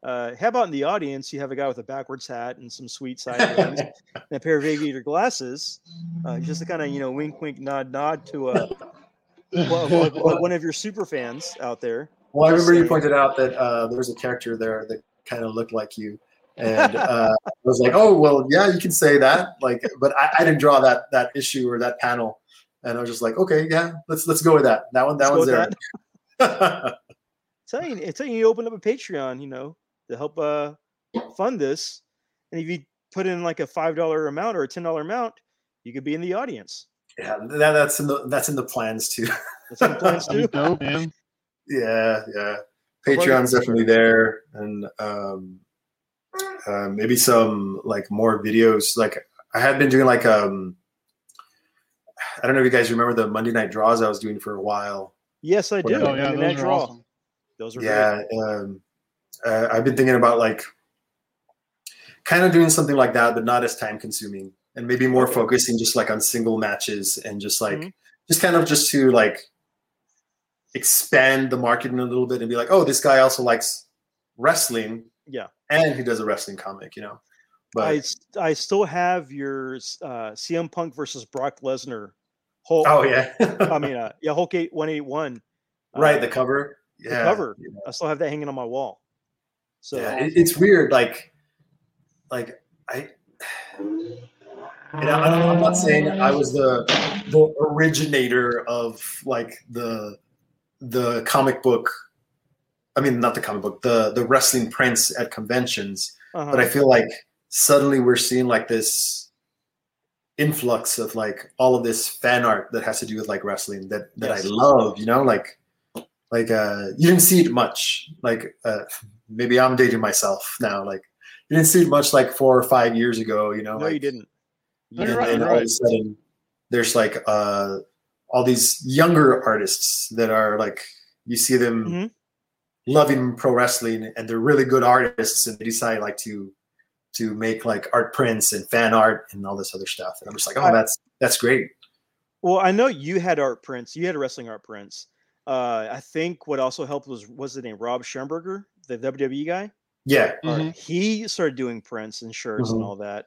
Uh, how about in the audience, you have a guy with a backwards hat and some sweet sideburns and a pair of aviator glasses, uh, just to kind of you know wink, wink, nod, nod to uh, one, one- one of your super fans out there. Well, I remember you pointed out that uh, there was a character there that kind of looked like you, and uh, I was like, "Oh, well, yeah, you can say that." Like, but I, I didn't draw that that issue or that panel, and I was just like, "Okay, yeah, let's let's go with that. That one, that Let's go one's there." Tell you, it's telling you to open up a Patreon, you know, to help uh, fund this, and if you put in like a five dollar amount or a ten dollar amount, you could be in the audience. yeah, that, that's in the that's in the plans too. That's what the plans That'd do. be dope, man. yeah, yeah. Patreon's definitely there, and um, uh, maybe some like more videos. Like I had been doing like um, I don't know if you guys remember the Monday night draws I was doing for a while. Yes, I do. Whatever. Oh yeah, and those that are draw, awesome. those are. Yeah, um, uh, I've been thinking about like kind of doing something like that, but not as time consuming, and maybe more Okay. focusing just like on single matches and just like Mhm. just kind of just to like expand the marketing a little bit and be like, oh, this guy also likes wrestling. Yeah. and he does a wrestling comic, you know. But I I still have your uh, CM Punk versus Brock Lesnar. Hulk, oh yeah, I mean, uh, yeah, Hulk eight one eight one. right the cover. the Yeah, cover. yeah. I still have that hanging on my wall. So yeah, it, it's weird. Like, like I, know, I'm I'm not saying I was the the originator of like the the comic book. I mean, not the comic book, the the wrestling prints at conventions. uh-huh. But I feel like suddenly we're seeing like this influx of like all of this fan art that has to do with like wrestling that that Yes. I love. You know, like like uh you didn't see it much. Like uh maybe I'm dating myself now. Like you didn't see it much like four or five years ago. You know, no, like, you didn't. No, and you're right, then all of a sudden there's like uh all these younger artists that are like you see them Mhm. Loving pro wrestling and they're really good artists and they decide like to to make like art prints and fan art and all this other stuff and i'm just like oh that's that's great Well, I know you had art prints. You had wrestling art prints. Uh, I think what also helped was was the name Rob Schemberger, the WWE guy. yeah Or Mhm. He started doing prints and shirts and Mhm. all that.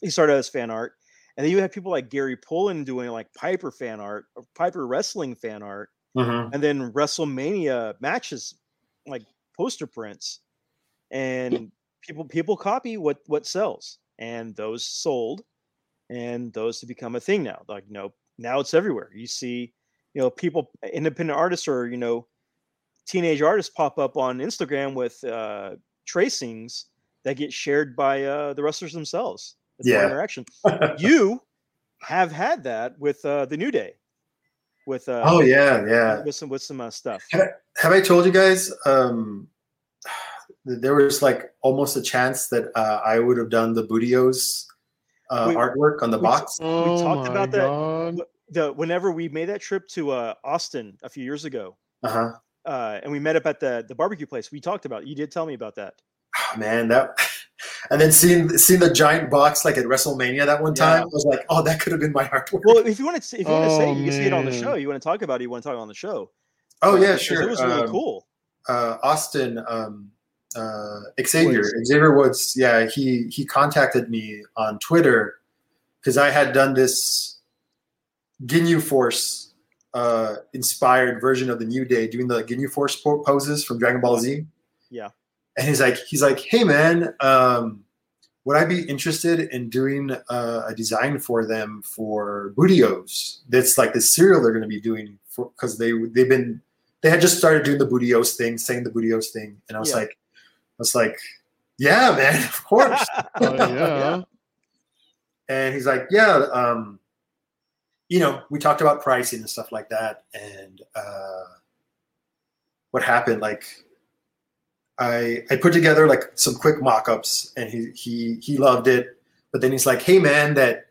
He started as fan art, and then you had people like Gary Pullen doing like Piper fan art, or Piper wrestling fan art, Mhm. and then WrestleMania matches, like poster prints, and people people copy what what sells, and those sold, and those to become a thing now. Like you know now it's everywhere. You see, you know, people independent artists or you know, teenage artists pop up on Instagram with uh, tracings that get shared by uh, the wrestlers themselves. It's Yeah. interaction. You have had that with uh, the New Day, with uh, oh yeah yeah with some with some uh, stuff. have i told you guys um there was like almost a chance that uh, i would have done the Booty-O's uh, We- artwork on the we- box Oh talked my about that. The whenever we made that trip to uh, Austin a few years ago, uh-huh uh, and we met up at the the barbecue place, we talked about. You did tell me about that. oh, man that and then seeing seeing the giant box like at wrestlemania that one time Yeah. i was like oh that could have been my artwork Well, if you want to, if you want to say, Oh, it, you can see it on the show. You want to talk about it, you want to talk on the show. oh Uh, yeah sure It was really Um, cool. uh, Austin um, uh, Xavier Woods. Xavier Woods. Yeah, he he contacted me on Twitter because I had done this Ginyu Force uh, inspired version of the New Day, doing the Ginyu Force poses from Dragon Ball Z. Yeah. And he's like, he's like, hey man, um, would I be interested in doing uh, a design for them for Booty-O's? That's like the cereal they're going to be doing for because they they've been they had just started doing the Booty-O's thing, saying the Booty-O's thing, and I was Yeah. like, I was like, yeah, man, of course. Oh, yeah. and he's like, yeah, um, you know, we talked about pricing and stuff like that, and uh, what happened, like. I, I put together like some quick mock-ups and he, he he loved it but then he's like hey man that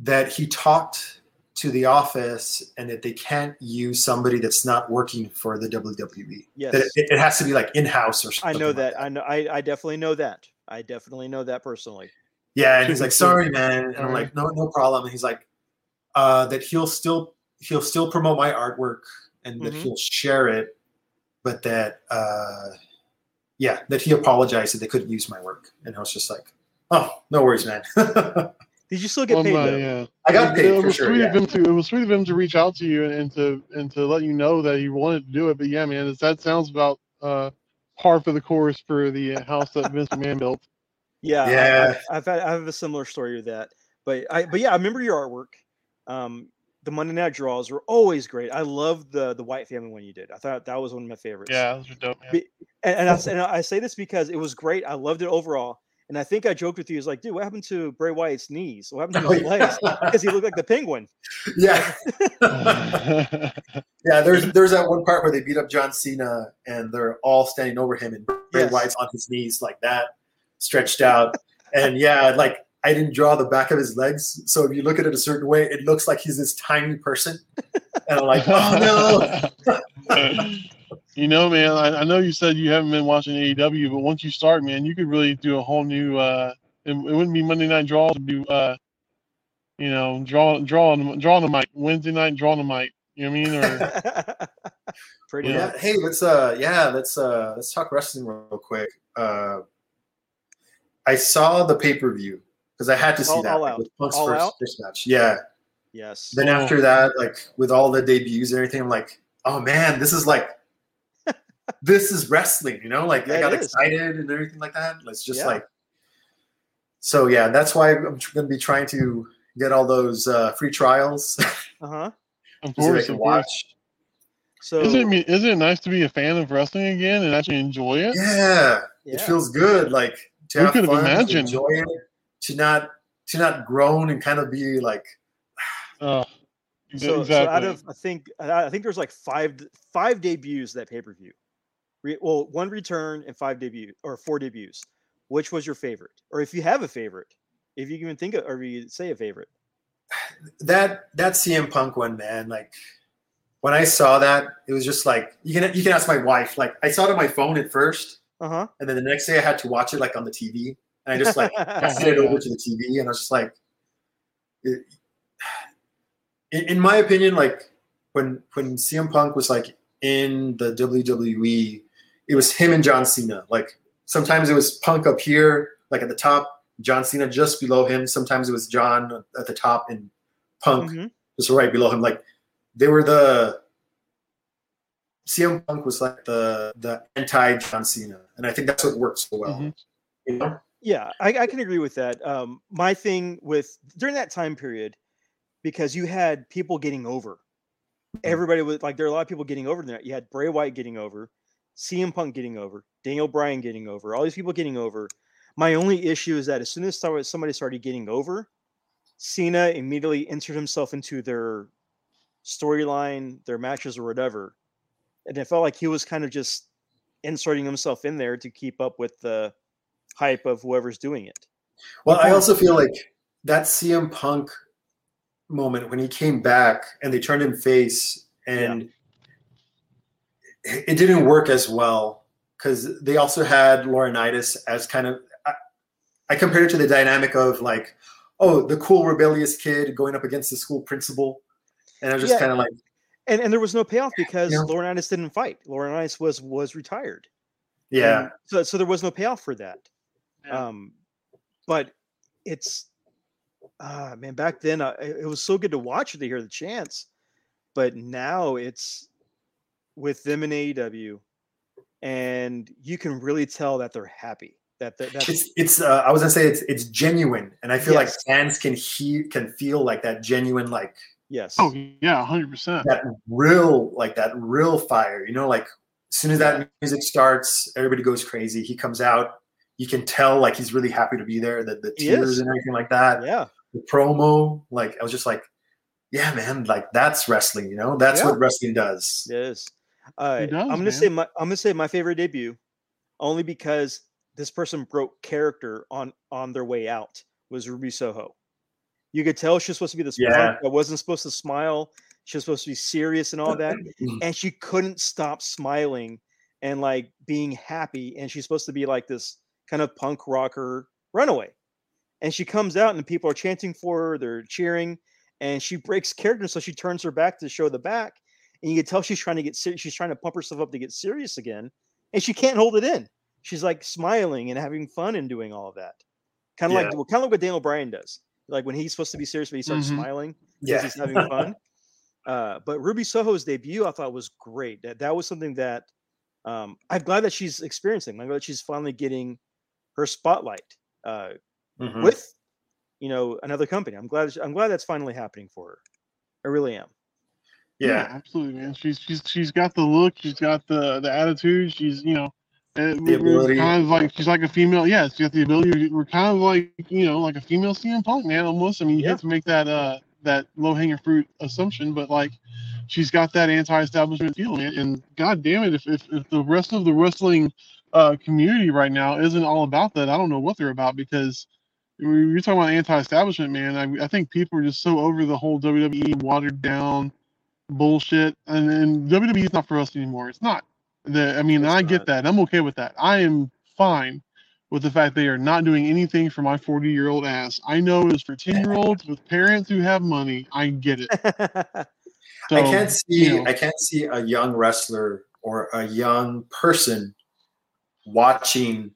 that he talked to the office and that they can't use somebody that's not working for the WWE Yes, that it, it has to be like in-house or something. I know like that. I know. I, I definitely know that. I definitely know that personally. Yeah, and he's like, "Sorry, man," and I'm like, "No, no problem." And he's like, uh, "That he'll still he'll still promote my artwork and that Mhm. he'll share it, but that uh, yeah, that he apologized that they couldn't use my work, and I was just like, oh, no worries, man. Did you still get paid? my, though? yeah. I got It- paid it for was sure. sweet Yeah. of him to it was sweet of him to reach out to you and, and to and to let you know that he wanted to do it. But yeah, man, that sounds about uh par for the course for the uh, house that Vince McMahon built. Yeah, I- Yeah. I've, I've had I have a similar story to that. But I but yeah, I remember your artwork. Um, the Monday Night draws were always great. I loved the the Wyatt Family one you did. I thought that was one of my favorites. Yeah, those are dope. Man. And, and, I, s- and I say this because it was great. I loved it overall. And I think I joked with you, was like, dude, what happened to Bray Wyatt's knees? What happened to Oh, his legs? Because he looked like the penguin. yeah. Yeah, there's there's that one part where they beat up John Cena and they're all standing over him and Bray Yes. Wyatt's on his knees like that, stretched out. And yeah, like I didn't draw the back of his legs, so if you look at it a certain way, it looks like he's this tiny person. And I'm like, oh no. you know, man, I, I know you said you haven't been watching AEW, but once you start, man, you could really do a whole new. uh It, it wouldn't be Monday Night Draw to do. uh You know, draw, drawing, drawing the mic. Wednesday night, drawing the mic. You know what I mean? Or Pretty Yeah. much. Hey, let's uh yeah, let's uh let's talk wrestling real quick. Uh I saw the pay-per-view because I had to see All- that All like, with Punk's All first, Out? first match. Yeah. Yes. Then Oh. after that, like with all the debuts and everything, I'm like, oh man, this is like this is wrestling, you know? Like Yeah, I got excited and everything like that. It's just Yeah. like so yeah, that's why I'm tr- gonna be trying to get all those uh, free trials Uh huh. of so course, of watch. So Isn't it, isn't it nice to be a fan of wrestling again and actually enjoy it? Yeah, it feels good. Like to Who have could have fun, to imagined? enjoy it, to not to not groan and kind of be like, Uh, so, exactly. so out of I think I I think there's like five five debuts that pay per view. Re, well, one return and five debut or four debuts. Which was your favorite, or if you have a favorite, if you can even think of or you say a favorite? that that CM Punk one, man. Like when I saw that, it was just like you can you can ask my wife. Like I saw it on my phone at first, Uh huh. and then the next day I had to watch it like on the TV, and I just like passed it over to the TV, and I was just like, it, in, in my opinion, like when when CM Punk was like in the WWE, it was him and John Cena. Like sometimes it was Punk up here, like at the top, John Cena just below him. Sometimes it was John at the top and Punk Mhm. just right below him. Like they were the CM Punk was like the the anti John Cena, and I think that's what works so well. Mhm. You know? Yeah, I, I can agree with that. Um, my thing with during that time period, because you had people getting over, everybody was like there are a lot of people getting over there. You had Bray Wyatt getting over, CM Punk getting over, Daniel Bryan getting over, all these people getting over. My only issue is that as soon as somebody- somebody started getting over, Cena immediately entered himself into their storyline, their matches or whatever, and it felt like he was kind of just inserting himself in there to keep up with the hype of whoever's doing it. Well, I also feel like that CM Punk moment when he came back and they turned him face and it it didn't work as well because they also had Laurinaitis as kind of I, I compared it to the dynamic of like oh the cool rebellious kid going up against the school principal and I was just Yeah. kind of like And and there was no payoff because Yeah. Laurinaitis didn't fight. Laurinaitis was was retired. yeah And so so there was no payoff for that. Yeah. Um, but it's ah man, back then uh, it it was so good to watch it to hear the chants, but now it's with them in AEW, and you can really tell that they're happy. That that that's, it's it's uh, I was gonna say it's it's genuine and I feel like Yes. fans can hear can feel like that genuine like yes. Oh yeah, hundred percent. that real like that real fire you know like as soon as that music starts everybody goes crazy he comes out you can tell like he's really happy to be there the, the tears and everything like that yeah. the promo like i was just like yeah man like that's wrestling you know that's Yeah. what wrestling does Yes. Uh, does, I'm gonna man. say my I'm gonna say my favorite debut, only because this person broke character on on their way out was Ruby Soho. You could tell she was supposed to be this Yeah. punk that wasn't supposed to smile. She was supposed to be serious and all that, and she couldn't stop smiling and like being happy. And she's supposed to be like this kind of punk rocker runaway. And she comes out and people are chanting for her, they're cheering, and she breaks character, so she turns her back to show the back and you can tell she's trying to get serious. She's trying to pump herself up to get serious again, and she can't hold it in. she's like smiling and having fun and doing all of that. Kind of Yeah. like well, kind of like what Daniel Bryan does. Like when he's supposed to be serious, but he starts Mhm. smiling because Yeah. he's having fun. uh, but Ruby Soho's debut, I thought was great. That that was something that um, I'm glad that she's experiencing. I'm glad that she's finally getting her spotlight uh, Mhm. with you know another company. I'm glad I'm glad that's finally happening for her. I really am. yeah. absolutely, man. She's she's she's got the look. She's got the the attitude. She's you know, The we're- we're kind of like she's like a female. Yeah, she's got the ability. We're kind of like you know like a female CM Punk, man. Almost. I mean, you Yeah. have to make that uh that low hanging fruit assumption, but like she's got that anti-establishment feel, man. And god damn it, if if, if the rest of the wrestling uh community right now isn't all about that, I don't know what they're about because. we- You're talking about anti-establishment, man. I, I think people are just so over the whole WWE watered down bullshit, and, and WWE is not for us anymore. It's not. The, I mean, It's I get that. I'm okay with that. I am fine with the fact they are not doing anything for my 40 year old ass. I know it's for 10 year olds with parents who have money. I get it. So, I can't see you know, I can't see a young wrestler or a young person watching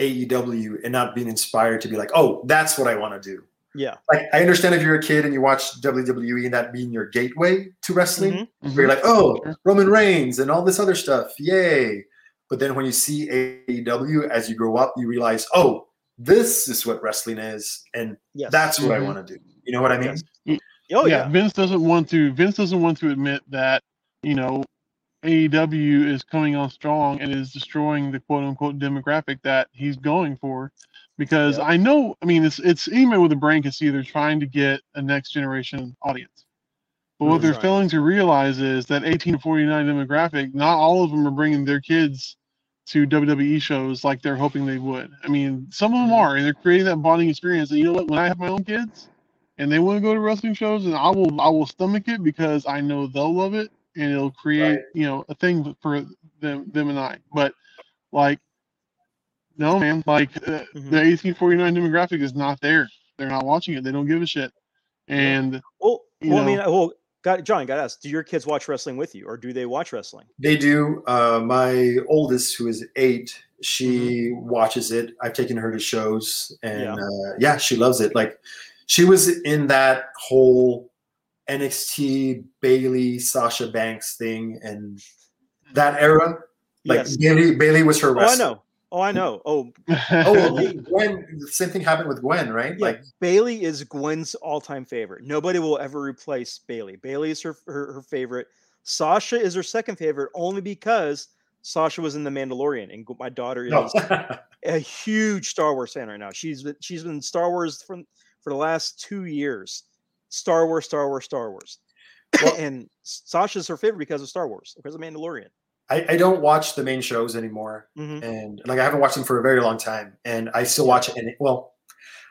AEW and not being inspired to be like, oh, that's what I want to do. yeah. Like I understand if you're a kid and you watch WWE and that being your gateway to wrestling, Mhm. mhm. where you're like, oh, Roman Reigns and all this other stuff, yay. But then when you see AEW as you grow up, you realize, oh, this is what wrestling is, and Yes. that's what Mhm. I want to do. You know what I mean? Yes. Oh yeah, yeah. Vince doesn't want to. Vince doesn't want to admit that you know AEW is coming on strong and is destroying the quote unquote demographic that he's going for. Because Yep. I know, I mean, it's it's anybody with a brain can see they're trying to get a next generation audience. But what they're Right. failing to realize is that 18 to 49 demographic, not all of them are bringing their kids to WWE shows like they're hoping they would. I mean, some of them Mhm. are, and they're creating that bonding experience. And you know what? When I have my own kids, and they want to go to wrestling shows, and I will I will stomach it because I know they'll love it, and it'll create Right. you know a thing for them them and I. But like, no man, like uh, Mhm. the 1849 demographic is not there. They're not watching it. They don't give a shit. And Well, you well, I mean, know. well, got John, got to ask, do your kids watch wrestling with you, or do they watch wrestling? They do. Uh, my oldest, who is eight, she watches it. I've taken her to shows, and Yeah. yeah. Uh, yeah, she loves it. Like she was in that whole NXT Bayley Sasha Banks thing, and hmm. that era. Like yes. Bayley, Bayley was her Oh, I know. Oh, I know. Oh, Oh, okay. Gwen. The same thing happened with Gwen, right? yeah. Like, Bayley is Gwen's all-time favorite. Nobody will ever replace Bayley. Bayley is her, her her favorite. Sasha is her second favorite, only because Sasha was in The Mandalorian, and my daughter oh. is no. a huge Star Wars fan right now. She's been she's been Star Wars from for the last two years. Star Wars, Star Wars, Star Wars. Well- and Sasha's her favorite because of Star Wars, because of Mandalorian. I, I don't watch the main shows anymore. Mhm. and like I haven't watched them for a very long time, and I still watch it. And well,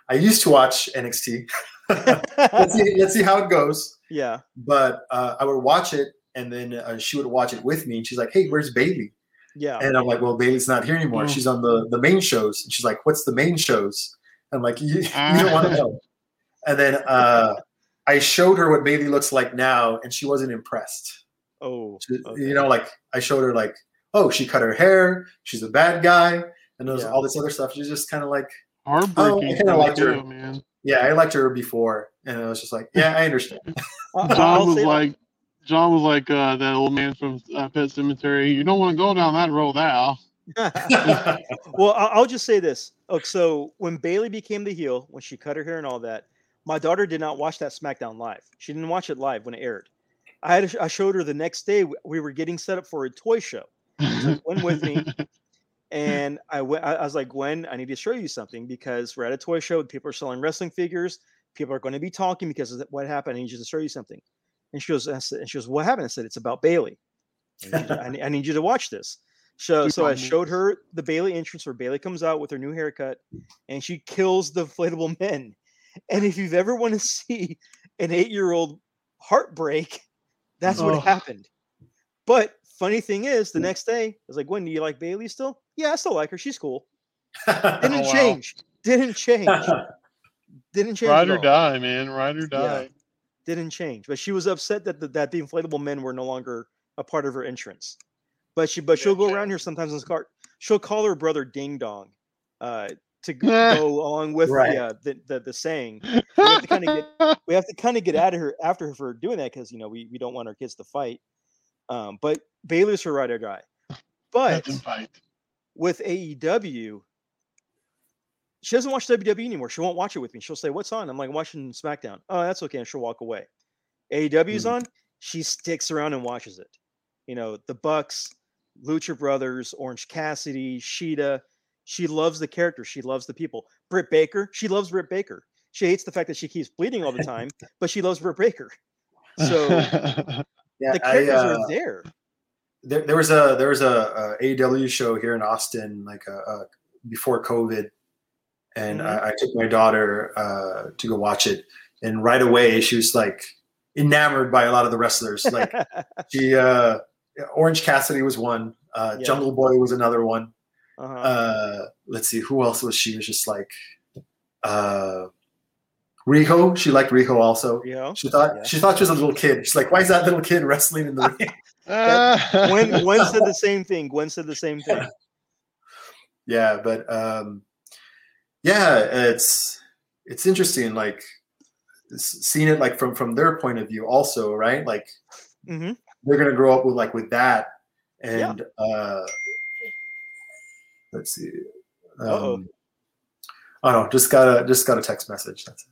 I used to watch NXT. let's see, let's see how it goes. yeah. But uh, I would watch it, and then uh, she would watch it with me, and she's like, "Hey, where's Bayley?" Yeah. And I'm like, "Well, Bayley's not here anymore. Mm. She's on the the main shows." And she's like, "What's the main shows?" I'm like, "You, you don't want to know." And then uh, I showed her what Bayley looks like now, and she wasn't impressed. Oh. She- okay. You know, like I showed her like, oh, she cut her hair. She's a bad guy, and there's Yeah. all this other stuff. She's just kind of like, Heartbreaking. Oh, I kinda liked her. man. yeah, I liked her before, and I was just like, yeah, I understand. John was say- like, John was like uh, that old man from uh, Pet Sematary. You don't want to go down that road, now. well, I- I'll just say this. Okay, so when Bayley became the heel, when she cut her hair and all that, my daughter did not watch that SmackDown live. She didn't watch it live when it aired. I had I showed her the next day. We were getting set up for a toy show. "Gwen with me." And I went. I was like, Gwen, I need to show you something because we're at a toy show. People are selling wrestling figures. People are going to be talking because of what happened. I need you to show you something. And she goes, I said, and she goes, what happened? I said, it's about Bayley. I need, you- I need- I need you to watch this. So, so I showed her the Bayley entrance where Bayley comes out with her new haircut, and she kills the inflatable men. And if you've ever want to see an eight-year-old heartbreak, that's what Oh. happened. But funny thing is, the next day, I was like, "Gwen, do you like Bayley still?" Yeah, I still like her. She's cool. Didn't Oh, wow. change. Didn't change. Didn't change. Ride or die, man. Ride or die. Didn't change. But she was upset that the, that the inflatable men were no longer a part of her entrance. But she but she'll go around here sometimes in the car. she'll call her brother Ding Dong uh, to go along with Right. the, uh, the, the the saying. We have to kind of get we have to kind of get out of her after her for doing that because you know we, we don't want our kids to fight. Um, but Baylor's her ride or die. But Let them fight. with AEW, she doesn't watch WWE anymore. She won't watch it with me. She'll say, "What's on?" I'm like, "Watching SmackDown." Oh, that's okay, and she'll walk away. AEW's Hmm. on. She sticks around and watches it. You know, the Bucks, Lucha Brothers, Orange Cassidy, Shida. She loves the character. She loves the people. Britt Baker. She loves Britt Baker. She hates the fact that she keeps bleeding all the time, but she loves Britt Baker. So Yeah, the I, uh, are there. there, there was a there was a, a AEW show here in Austin like a, a, before COVID, and Mhm. I, I took my daughter uh, to go watch it, and right away she was like enamored by a lot of the wrestlers. Like she, uh, Orange Cassidy was one, uh, Yeah. Jungle Boy was another one. Uh-huh. Uh, let's see, who else was she? Was just like uh, Riho. She liked Riho also. you know, She thought Yeah. she thought she was a little kid. She's like, why is that little kid wrestling in the ring? Gwen, Gwen said the same thing. Gwen said the same thing. yeah but um yeah it's it's interesting like seeing it like from from their point of view also right like mm-hmm. they're gonna grow up with like with that Yeah. and uh let's see Uh-oh. um oh no just got a just got a text message that's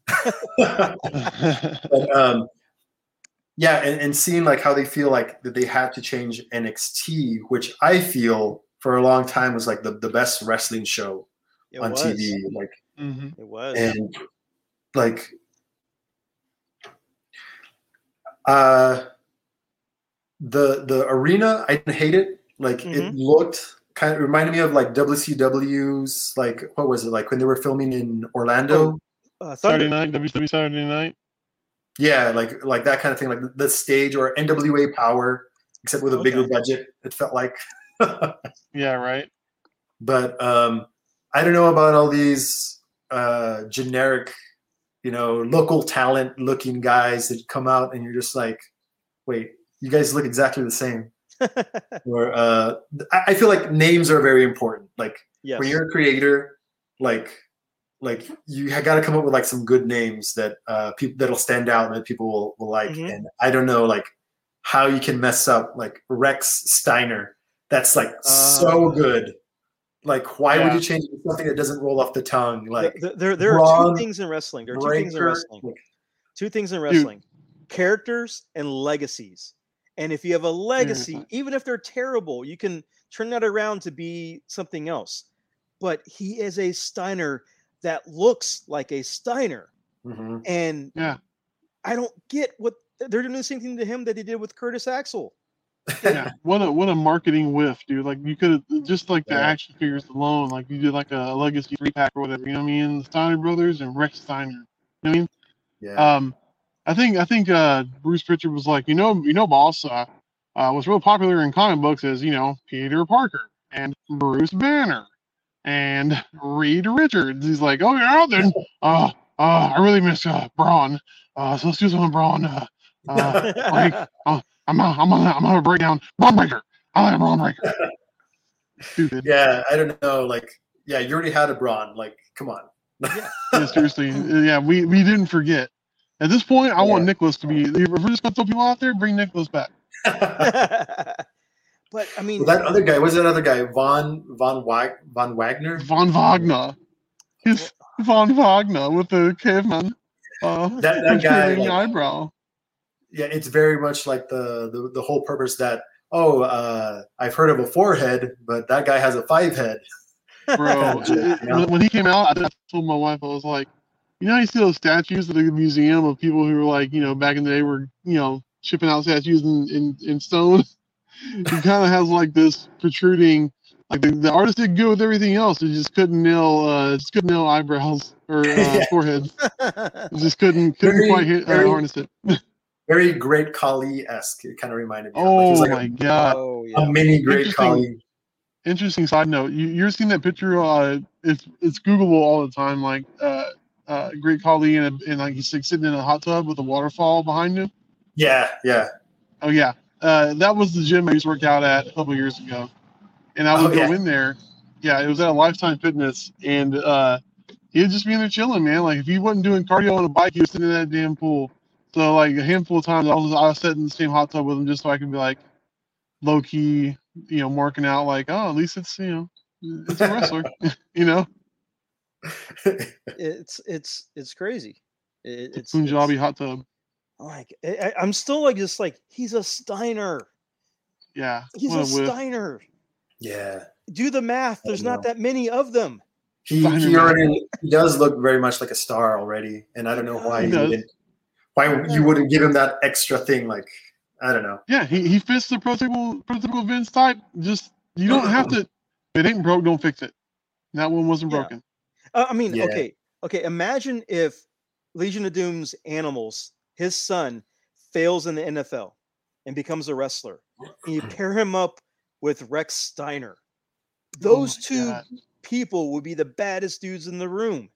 it. but um yeah and, and seeing like how they feel like that they had to change nxt which i feel for a long time was like the, the best wrestling show It on was. tv like Mhm. It was. and like uh the the arena i didn't hate it like it Mhm. looked kind of reminded me of like wcw's like what was it like when they were filming in orlando uh, Saturday night, WWE Saturday night. yeah like like that kind of thing like the stage or nwa power except with a bigger budget it felt like Yeah, right. but um i don't know about all these uh generic you know local talent looking guys that come out and you're just like wait you guys look exactly the same or uh i I feel like names are very important like yes. when you're a creator like like you got to come up with like some good names that uh people that'll stand out and that people will, will like Mhm. and i don't know like how you can mess up like rex steiner that's like so Uh, good like why would you change something that doesn't roll off the tongue like th- there, there are two things in wrestling. There are two things in wrestling. like, Two things in wrestling: characters and legacies. And if you have a legacy, even if they're terrible, you can turn that around to be something else. But he is a Steiner that looks like a Steiner, mhm. and Yeah. I don't get what they're doing the same thing to him that they did with Curtis Axel. yeah, what a what a marketing whiff, dude. Like you could have just like the Yeah. action figures alone, like you did like a legacy three pack or whatever. You know what I mean? The Steiner brothers and Rex Steiner. You know what I mean? yeah Um, I think I think uh, Bruce Prichard was like, you know, you know, boss, uh, uh, was real popular in comic books is you know Peter Parker and Bruce Banner and Reed Richards. He's like, oh yeah, then, uh, uh, I really miss uh, Braun. Uh, so let's do some Braun. Uh, uh, like, I'm gonna, I'm gonna, I'm on a break down Bron Breakker. I like Bron Breakker. Stupid. yeah i don't know like yeah you already had a braun like come on Yeah, seriously. Yeah, we, we didn't forget. At this point, I want Nicholas to be. If we're just gonna throw people out there, bring Nicholas back. but I mean, well, that other guy was that other guy von von Wag, von wagner Von Wagner. He's Von Wagner with the caveman. Uh, That- that guy, like- eyebrow. yeah, it's very much like the the, the whole purpose that oh, uh, I've heard of a forehead, but that guy has a five head. Bro, Yeah. when, when he came out, I told my wife, I was like, you know, you see those statues at the museum of people who were like, you know, back in the day were, you know, shipping out statues in, in, in stone. it kind of has like this protruding, like the, the artist did good with everything else. It just couldn't nail, uh, just couldn't nail eyebrows or uh, Yeah. forehead. It just couldn't, couldn't Very- quite hit, uh, very- harness it. Very great Khali esque. It kind of reminded me. of. Like, Oh like my a, god! oh yeah. a mini great Interesting. Khali. interesting side note you, you're seeing that picture uh it's it's googleable all the time like uh uh great Khali and, and like he's like, sitting in a hot tub with a waterfall behind him Yeah, yeah. oh yeah uh that was the gym i used to work out at a couple years ago and i would Oh, go yeah. in there Yeah, it was at a Lifetime Fitness, and uh, he'd just be in there chilling, man. Like if he wasn't doing cardio on a bike, he was sitting in that damn pool. So like a handful of times, I was I was sitting in the same hot tub with him just so I can be like low key, you know, marking out like, oh, at least it's you know, it's a wrestler, you know, It's it's it's crazy. It, it's Punjabi it's- hot tub. like I, I- I'm still like just like he's a Steiner. Yeah, He's a a whiff. Steiner. yeah. Do the math. There's not that many of them. He, he already he does look very much like a star already, and I don't know why He you wouldn't why you wouldn't give him that extra thing. Like I don't know. Yeah, he, he fits the prototypical prototypical Vince type. Just you don't have to. If it ain't broke, don't fix it. That one wasn't Yeah. broken. Uh, I mean, Yeah. okay, okay. Imagine if Legion of Doom's animals, his son, fails in the NFL and becomes a wrestler, and you pair him up with Rex Steiner. Oh Those my two God. people would be the baddest dudes in the room,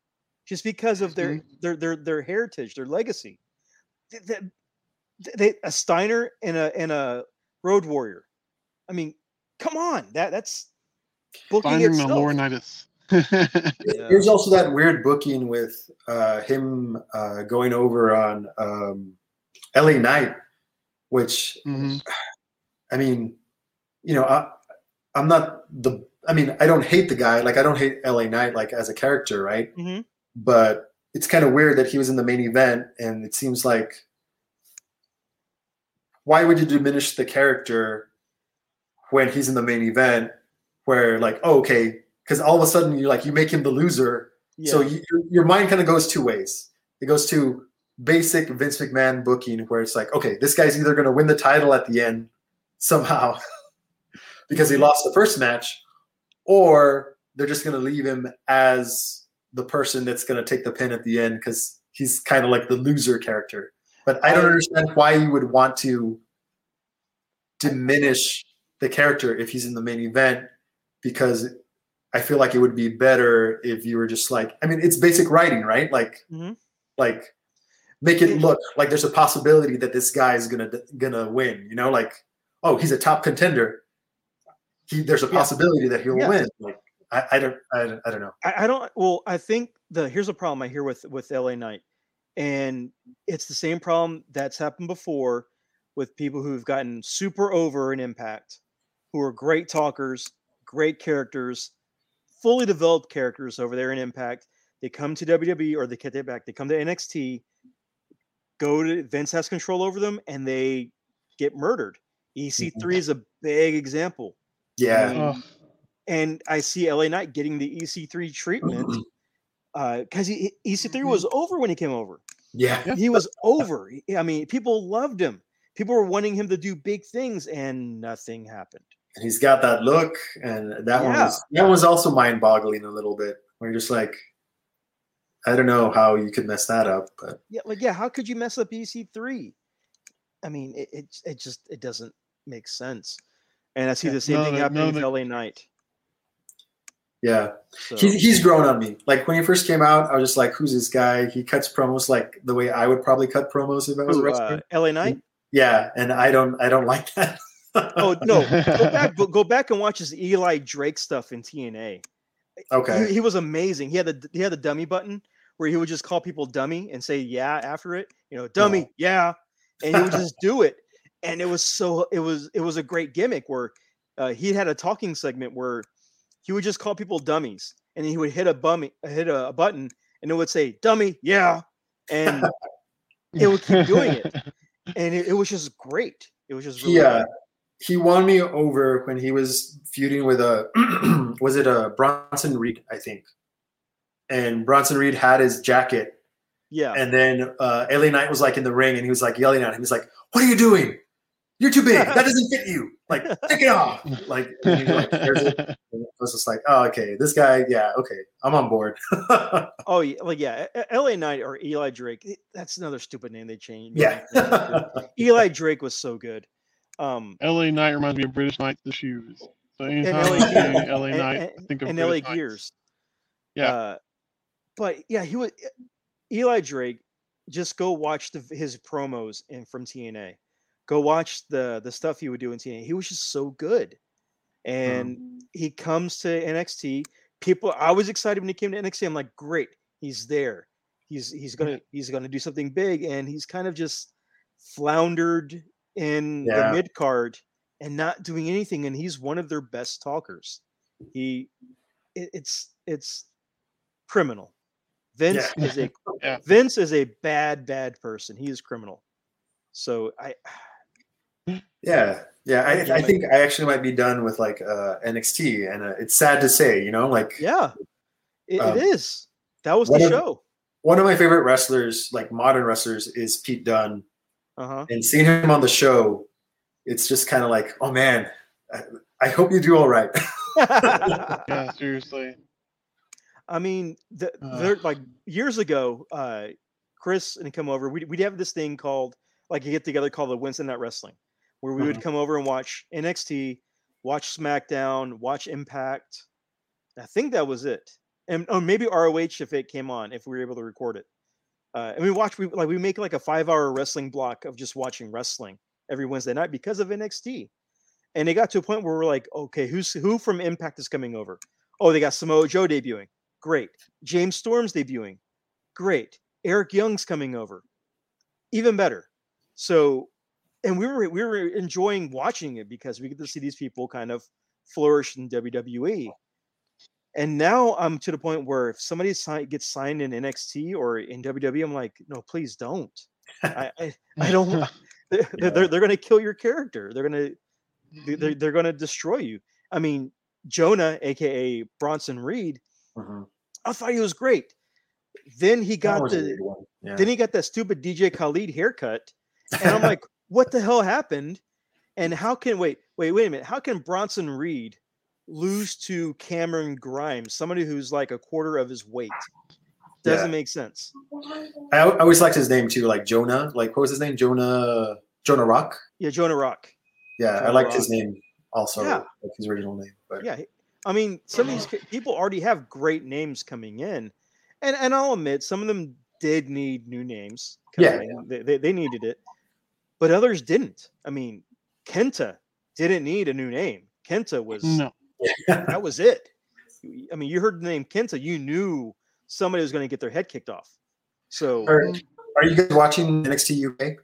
just because of their Mm-hmm. their their their heritage, their legacy. Th- th- th- They, a Steiner and a and a Road Warrior. I mean, come on, that that's booking Steiner and itself. Laurinaitis. There's also that weird booking with uh, him uh, going over on um, LA Knight, which Mhm. I mean, you know, I, I'm not the. I mean, I don't hate the guy. Like, I don't hate LA Knight like as a character, right? Mhm. But it's kind of weird that he was in the main event, and it seems like why would you diminish the character when he's in the main event? Where like, oh, okay, because all of a sudden you like you make him the loser, so you, your- your mind kind of goes two ways. It goes to basic Vince McMahon booking, where it's like, okay, this guy's either going to win the title at the end somehow because he lost the first match, or they're just going to leave him as the person that's going to take the pin at the end because he's kind of like the loser character. But I don't understand why you would want to diminish the character if he's in the main event because I feel like it would be better if you were just like, I mean, it's basic writing, right? Like, Mhm. like make it look like there's a possibility that this guy is gonna gonna win. You know, like, oh, he's a top contender. He, there's a Yeah. possibility that he'll Yeah. win. Like, I, I don't, I, don't- I don't know. I, I don't. Well, I think the here's a problem I hear with with LA Knight, and it's the same problem that's happened before with people who've gotten super over an impact, who are great talkers, great characters, fully developed characters over there in Impact. They come to WWE or they get their back. They come to NXT, go to Vince has control over them, and they get murdered. EC3 mm-hmm. is a big example Yeah, um, Ugh. and I see LA Knight getting the EC3 treatment mm-hmm. uh, because he he- EC3 mm-hmm. was over when he came over. yeah, He was over. I mean, people loved him. People were wanting him to do big things, and nothing happened. And he's got that look, and that one Yeah. was that was also mind-boggling a little bit. Where you're just like, I don't know how you could mess that up, but Yeah, like yeah, how could you mess up EC3? I mean, it it, it just it doesn't make sense. And I see the same none thing happening none with of LA Knight. yeah. So, He's, he's grown on me. Like when he first came out, I was just like, "Who's this guy?" He cuts promos like the way I would probably cut promos if I was a wrestler. uh, LA Knight. Yeah, and I don't, I don't like that. Oh no, go back, go- back and watch his Eli Drake stuff in TNA. okay. he, he was amazing. He had the he had the dummy button where he would just call people dummy and say yeah after it. You know, dummy, yeah, and he would just do it. And it was so it was it was a great gimmick where uh, he had a talking segment where he would just call people dummies, and he would hit a bummy hit a, a button, and it would say dummy, yeah, and it would keep doing it. and it, it was just great. It was just really good. He won me over when he was feuding with a was it a Bronson Reed I think, and Bronson Reed had his jacket, yeah. and then uh, LA Knight was like in the ring, and he was like yelling at him. He's like, "What are you doing? You're too big. That doesn't fit you. Like, take it off." Like, and he, like it. I was just like, "Oh, okay, this guy. Yeah, okay, I'm on board." Oh yeah, like yeah, L.A. Knight or Eli Drake. That's another stupid name they changed. yeah. Eli Drake was so good. Um, LA Knight reminds me of British Knight the shoes. So anytime LA I LA Knight, and- I think of and British LA Knights. Gears. Yeah. Uh, but yeah, he was Eli Drake. Just go watch the, his promos in from TNA. Go watch the the stuff he would do in TNA. He was just so good. and he comes to NXT. People, I was excited when he came to NXT. I'm like, great, he's there. He's he's gonna he's gonna do something big, and he's kind of just floundered in Yeah. the mid card and not doing anything. And he's one of their best talkers. He, it, it's it's criminal. Vince Yeah. is a Yeah. Vince is a bad bad person. He is criminal. So I Yeah, yeah. I, I think I actually might be done with like uh, NXT, and uh, it's sad to say, you know, like yeah, it, Um, it is. That was the of- show. one of my favorite wrestlers, like modern wrestlers, is Pete Dunne, Uh huh. and seeing him on the show, it's just kind of like, oh man, I, I hope you do all right. Yeah, seriously. I mean, the, Ugh. they're like years ago, uh, Chris and come over. We'd, we'd have this thing called like a get together called the Wednesday Night Wrestling, where we would Mhm. come over and watch NXT, watch SmackDown, watch Impact. I think that was it, and or maybe ROH if it came on, if we were able to record it. Uh, and we watch we like we make like a five hour wrestling block of just watching wrestling every Wednesday night because of NXT. And it got to a point where we're like, okay, who's who from Impact is coming over? Oh, they got Samoa Joe debuting. Great. James Storm's debuting. Great. Eric Young's coming over. Even better. So, and we were we were enjoying watching it because we get to see these people kind of flourish in WWE. And now I'm to the point where if somebody si- gets signed in NXT or in WWE, I'm like, no, please don't. I I, I don't. They're, Yeah. they're, they're going to kill your character. They're going to they- they're, they're going to destroy you. I mean, Jonah, aka Bronson Reed, Mhm. I thought he was great. Then he got the. Yeah. then he got that stupid DJ Khaled haircut, and I'm like, what the hell happened? And how can wait wait wait a minute? How can Bronson Reed lose to Cameron Grimes, somebody who's like a quarter of his weight? Doesn't Yeah. make sense. I, I always liked his name too, like Jonah. Like what was his name? Jonah Jonah Rock. Yeah, Jonah Rock. Yeah, I Jonah liked his name also, Yeah. like his original name. But Yeah, I mean, some of these people already have great names coming in, and and I'll admit some of them did need new names. Yeah, coming in. They, they they needed it, but others didn't. I mean, Kenta didn't need a new name. Kenta was No. That was it. I mean, you heard the name Kenta, you knew somebody was going to get their head kicked off. So are, are you guys watching NXT UK?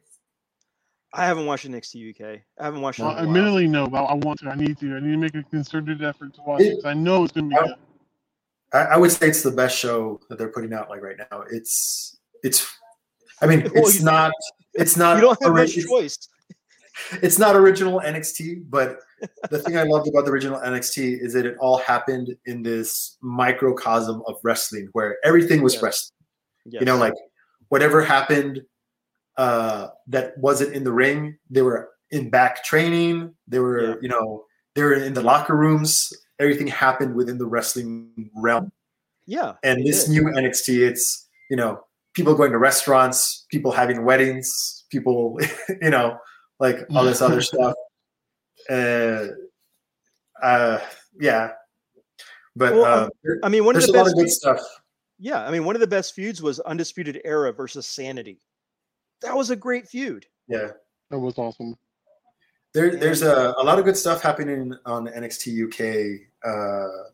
I haven't watched NXT UK. I haven't watched it. Well, in a while. admittedly, no, but I want to. I need to. I need to make a concerted effort to watch It- it 'cause I know it's going to be I- good. I, I would say it's the best show that they're putting out like right now. It's it's I mean Well, it's not it's not You don't have ori- much it's, choice. it's not original NXT, but the thing I loved about the original NXT is that it all happened in this microcosm of wrestling where everything was Yes. wrestling. Yes. You know, like whatever happened uh that wasn't in the ring, they were in back training, they were, Yeah. you know, they were in the locker rooms. Everything happened within the wrestling realm. yeah. And this new NXT, it's you know people going to restaurants, people having weddings, people you know like all this other stuff. Uh, uh, yeah, but Well, um, there- I mean, one of there's the a lot best of good stuff. Yeah, I mean, one of the best feuds was Undisputed Era versus Sanity. That was a great feud. Yeah, That was awesome. there, there's a, a lot of good stuff happening on NXT UK uh,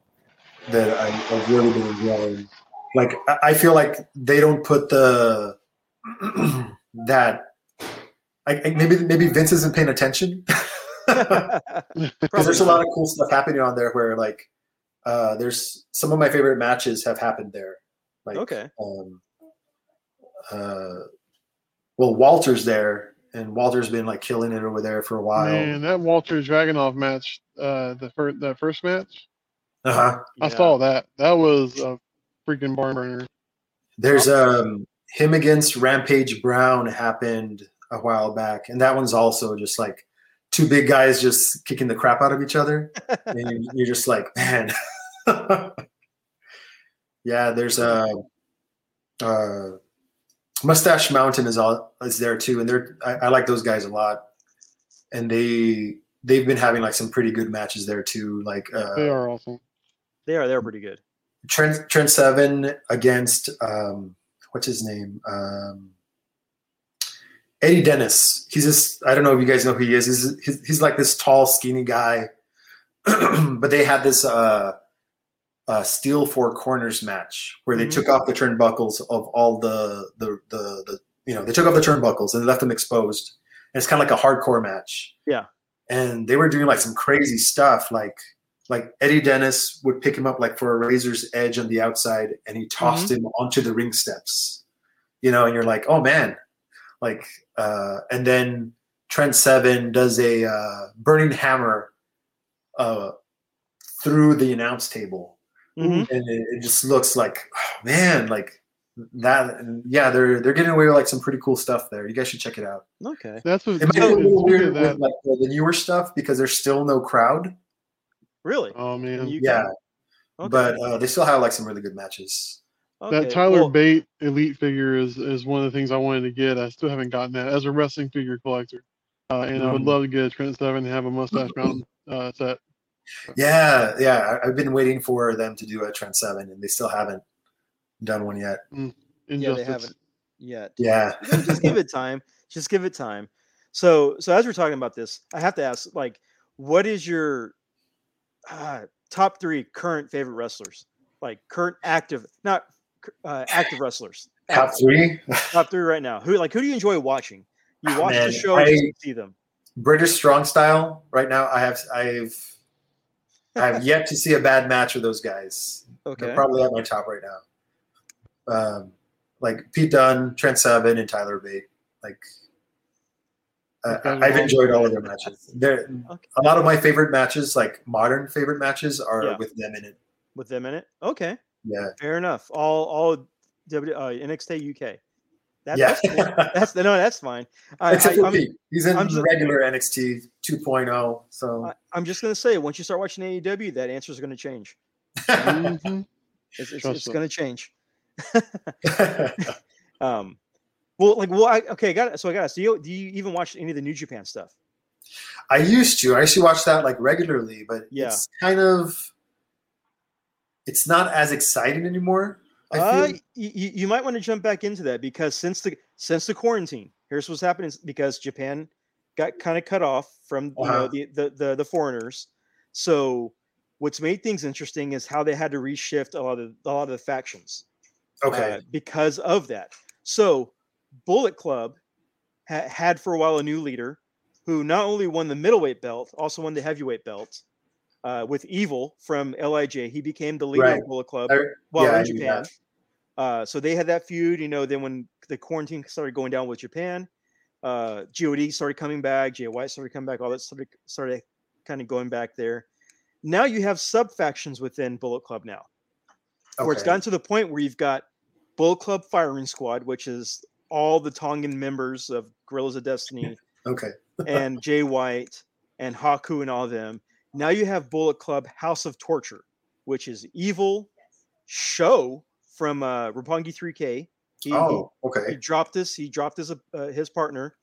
that I, I've really been enjoying. Like I, I feel like they don't put the that. I, I- maybe maybe Vince isn't paying attention. because there's a lot of cool stuff happening on there where like uh there's some of my favorite matches have happened there like okay. um uh well walter's there and walter's been like killing it over there for a while Man, that Walter Dragunov match, uh, the first that first match, uh-huh I Yeah. saw that. That was a freaking barn burner. there's um him against rampage brown happened a while back and that one's also just like two big guys just kicking the crap out of each other and you- you're just like, man. yeah, there's a uh, Mustache Mountain is all is there too, and they're I, I like those guys a lot, and they they've been having like some pretty good matches there too, like They uh, are awesome. They are. They're pretty good. Trent Trent Seven against um, what's his name. Um, Eddie Dennis. He's this. I don't know if you guys know who he is. He's he's, he's like this tall, skinny guy. but they had this uh, uh, steel four corners match where they Mhm. took off the turnbuckles of all the, the the the you know they took off the turnbuckles and left them exposed. And it's kind of like a hardcore match. Yeah. And they were doing like some crazy stuff, like like Eddie Dennis would pick him up like for a razor's edge on the outside, and he tossed Mm-hmm. him onto the ring steps. You know, and you're like, oh man, like, uh, and then Trent Seven does a uh, burning hammer uh, through the announce table, Mhm. and it, it just looks like, oh, man, like that. And yeah, they're they're getting away with like some pretty cool stuff there. You guys should check it out. Okay. That's what. It might be a little weird with like the the newer stuff because there's still no crowd. Really? oh man, You- Yeah, Okay. but uh, they still have like some really good matches. Okay. that Tyler well, Bate elite figure is is one of the things I wanted to get. I still haven't gotten that as a wrestling figure collector, uh, and I would Mhm. love to get a Trent Seven and have a Mustache Mountain uh, set. Yeah, yeah. I, I've been waiting for them to do a Trent Seven, and they still haven't done one yet. Yeah, they haven't yet. Yeah, just give it time. Just give it time. So, so as we're talking about this, I have to ask, like, what is your uh, top three current favorite wrestlers? Like current active, not uh, active wrestlers. top three. Top three right now. Who like who do you enjoy watching? You Ah, watch the show I- to see them. British strong style. Right now, I have I've I have yet to see a bad match with those guys. Okay. They're probably at my top right now. Um, like Pete Dunne, Trent Seven, and Tyler Bate. Like uh, I've enjoyed all of their matches. They're, Okay. a lot of my favorite matches, like modern favorite matches, are Yeah. with them in it. With them in it. Okay. Yeah, Fair enough. All all W uh, NXT UK. That, yeah. That's cool. That's no, that's fine. I, Except I, for I'm, he's in I'm just- regular NXT 2.0. So I, I'm just gonna say, once you start watching AEW, that answer is gonna change. Mhm. It's, it's, it's gonna change. Um, well, like, well, I, okay, I got it. So I got it. So you, do you even watch any of the New Japan stuff? I used to. I used to watch that like regularly, but Yeah. it's kind of it's not as exciting anymore. I Uh, you, you might want to jump back into that because since the since the quarantine, here's what's happening because Japan got kind of cut off from you know Uh-huh. the, the the the foreigners. So what's made things interesting is how they had to reshift a lot of a lot of the factions. okay. uh, because of that. So, Bullet Club ha- had for a while a new leader who not only won the middleweight belt, also won the heavyweight belt. Uh, with Evil from Lij, he became the leader Right. of Bullet Club I- while yeah, in Japan. Uh, so they had that feud, you know. Then when the quarantine started going down with Japan, uh, God started coming back, Jay White started coming back, all that started started kind of going back there. Now you have sub factions within Bullet Club now where it's gotten to the point where you've got Bullet Club Firing Squad, which is all the Tongan members of Guerrillas of Destiny Okay. and Jay White and Haku and all of them. Now you have Bullet Club House of Torture, which is evil SHO from uh, Roppongi 3K. He, he- Oh, he, dropped this. He dropped his uh, his partner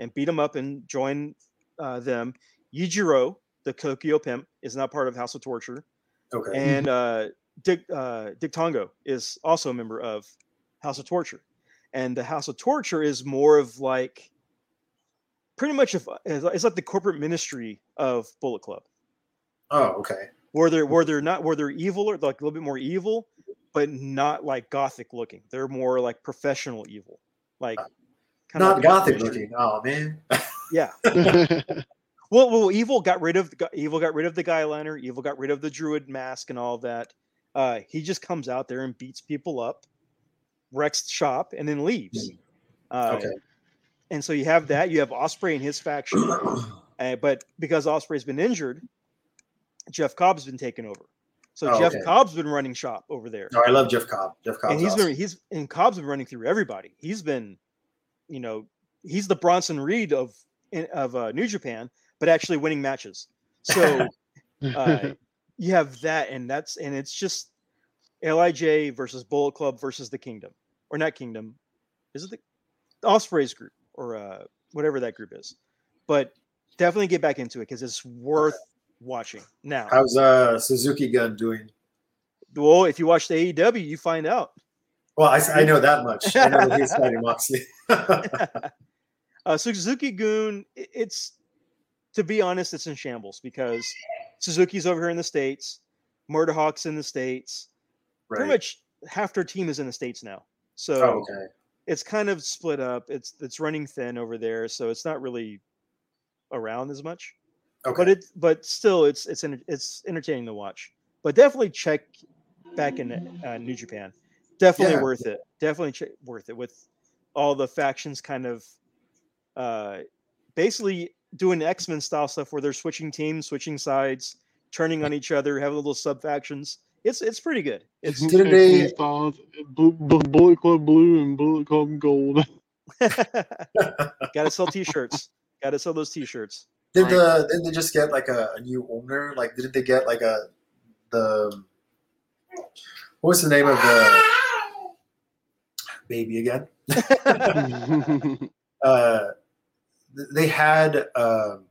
and beat him up and joined uh, them. Yujiro, the Tokyo pimp, is not part of House of Torture Okay. and uh, Dick uh, Dick Togo is also a member of House of Torture, and the House of Torture is more of like pretty much if it's like the corporate ministry of Bullet Club, oh, okay. where they're where they're not where they're evil or like a little bit more evil, but not like gothic looking. They're more like professional evil, like kinda Not like gothic looking. Oh man. Yeah. Well, well, evil got rid of got- evil got rid of the guy liner. Evil got rid of the druid mask and all that. Uh, he just comes out there and beats people up, wrecks the shop, and then leaves. Uh, Okay. And so you have that. You have Ospreay and his faction, uh, but because Ospreay's been injured, Jeff Cobb's been taken over. So Oh, Jeff okay. Cobb's been running shop over there, No, I love Jeff Cobb. Jeff Cobb. and he's been he's and Cobb's been running through everybody. He's been, you know, he's the Bronson Reed of of uh, New Japan, but actually winning matches. So uh, you have that, and that's and it's just Lij versus Bullet Club versus the Kingdom, or not Kingdom, is it the Ospreay's group or uh, whatever that group is? But definitely get back into it because it's worth watching. Now, How's uh Suzuki Gun doing? well, if you watch the AEW, you find out. Well, I, I know that much. I know that he's fighting Moxley. uh, Suzuki Gun, it's to be honest, it's in shambles because Suzuki's over here in the states, Murderhawk's in the states. Pretty much half their team is in the states now, so Oh, okay. it's kind of split up. It's it's running thin over there, so it's not really around as much. Okay. But it but still, it's it's it's entertaining to watch. But definitely check back in uh, New Japan. Definitely Yeah. worth it. Definitely che- worth it with all the factions kind of uh basically doing X Men style stuff where they're switching teams, switching sides, turning on each other, having little sub factions. It's it's pretty good. It's Didn't X-Men they- styles, Blue, Blue- Bullet Club Blue and Bullet Club Gold. gotta sell t-shirts. Gotta sell those t-shirts. Did Right. the did they just get like a, a new owner? Like, didn't they get like a the what was the name of the baby again? uh, they had um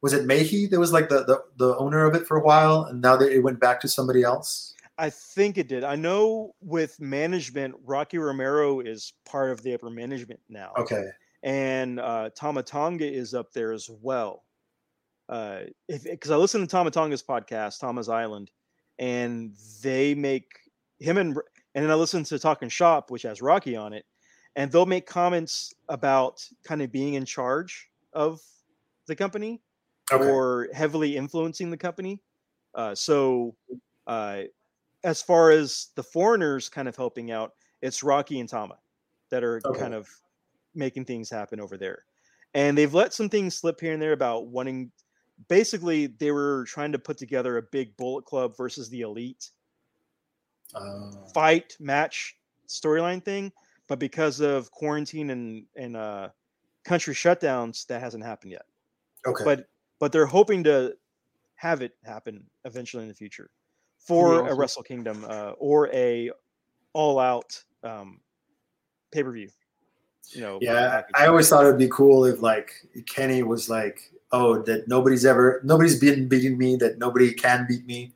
was it Mahey that was like the, the the owner of it for a while, and now they, it went back to somebody else. I think it did. I know with management, Rocky Romero is part of the upper management now. Okay, and uh, Tama Tonga is up there as well. Uh, because I listen to Tama Tonga's podcast, Thomas Island, and they make him and and then I listen to Talking Shop, which has Rocky on it, and they'll make comments about kind of being in charge of the company okay, or heavily influencing the company. Uh, so, uh, as far as the foreigners kind of helping out, it's Rocky and Tama that are Okay. kind of making things happen over there. And they've let some things slip here and there about wanting. Basically, they were trying to put together a big Bullet Club versus the Elite Uh, fight match storyline thing, but because of quarantine and and uh, country shutdowns, that hasn't happened yet okay, but but they're hoping to have it happen eventually in the future for a. Wrestle Kingdom uh, or a all out um, pay per view. You know, yeah. package. I always thought it would be cool if like Kenny was like, oh, that nobody's ever nobody's been beating me, that nobody can beat me.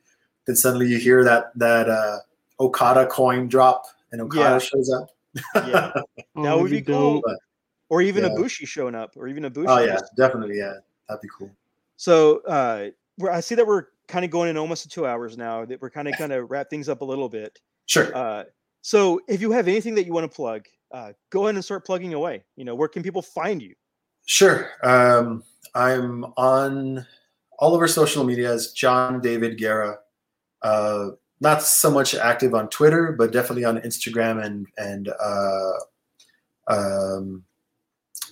Then suddenly you hear that that uh, Okada coin drop, and Okada Yeah. shows up. Yeah. Oh, that would be cool. dope. or even yeah. a Bushi showing up, or even a Bushi. Oh yeah, definitely, yeah, that'd be cool. So uh, we're, I see that we're kind of going in almost two hours now. That we're kind of kind of wrap things up a little bit. Sure. Uh, so if you have anything that you want to plug, uh, go ahead and start plugging away. You know, where can people find you? Sure. Um, I'm on all of our social media as John David Guerra. Uh, not so much active on Twitter, but definitely on Instagram and and uh, um,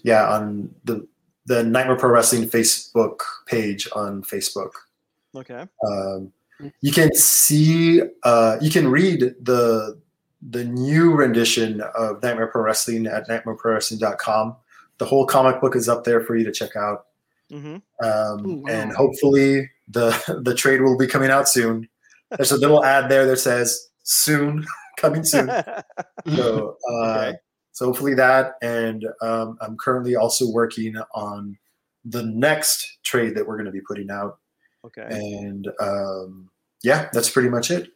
yeah, on the the Nightmare Pro Wrestling Facebook page on Facebook. Okay. Um, you can see, uh, you can read the the new rendition of Nightmare Pro Wrestling at nightmareprowrestling.com. The whole comic book is up there for you to check out, hmm um, Oh, wow. and hopefully the the trade will be coming out soon. There's a little ad there that says "soon," coming soon. So, uh, Okay. so hopefully that, and um, I'm currently also working on the next trade that we're going to be putting out, okay. and um, yeah, that's pretty much it.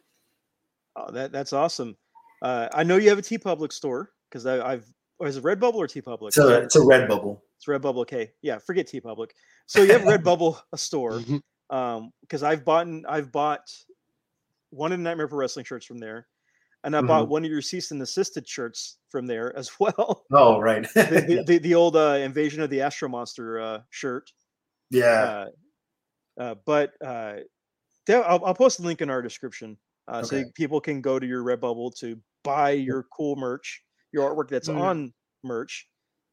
Oh, that that's awesome. Uh, I know you have a TeePublic store because I've. Or is it Redbubble or TeePublic? It's a it's a Redbubble. It's Redbubble. Okay, yeah, forget TeePublic. So you have Redbubble, a store. Mhm. Um, because I've bought I've bought one of the Nightmare Pro Wrestling shirts from there, and I Mm-hmm. bought one of your cease and assisted shirts from there as well. Oh right, the, the, the, the old uh, Invasion of the Astro Monster uh, shirt. yeah. Uh, uh, but uh, I'll, I'll post a link in our description uh, so people can go to your Redbubble to buy your cool merch, your artwork that's Mm. on merch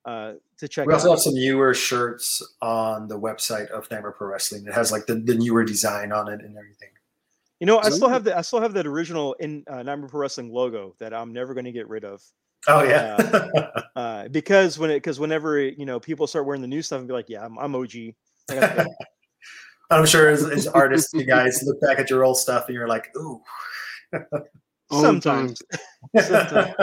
uh, to check We also out. have some newer shirts on the website of Nightmare Pro Wrestling. It has like the, the newer design on it and everything. You know, I still have the I still have that original in uh, Nightmare Pro Wrestling logo that I'm never going to get rid of. Oh yeah, Uh, because when it because whenever you know people start wearing the new stuff and be like, yeah, I'm, I'm OG. I'm sure as, as artists, you guys look back at your old stuff and you're like, ooh. All the time. sometimes Sometimes.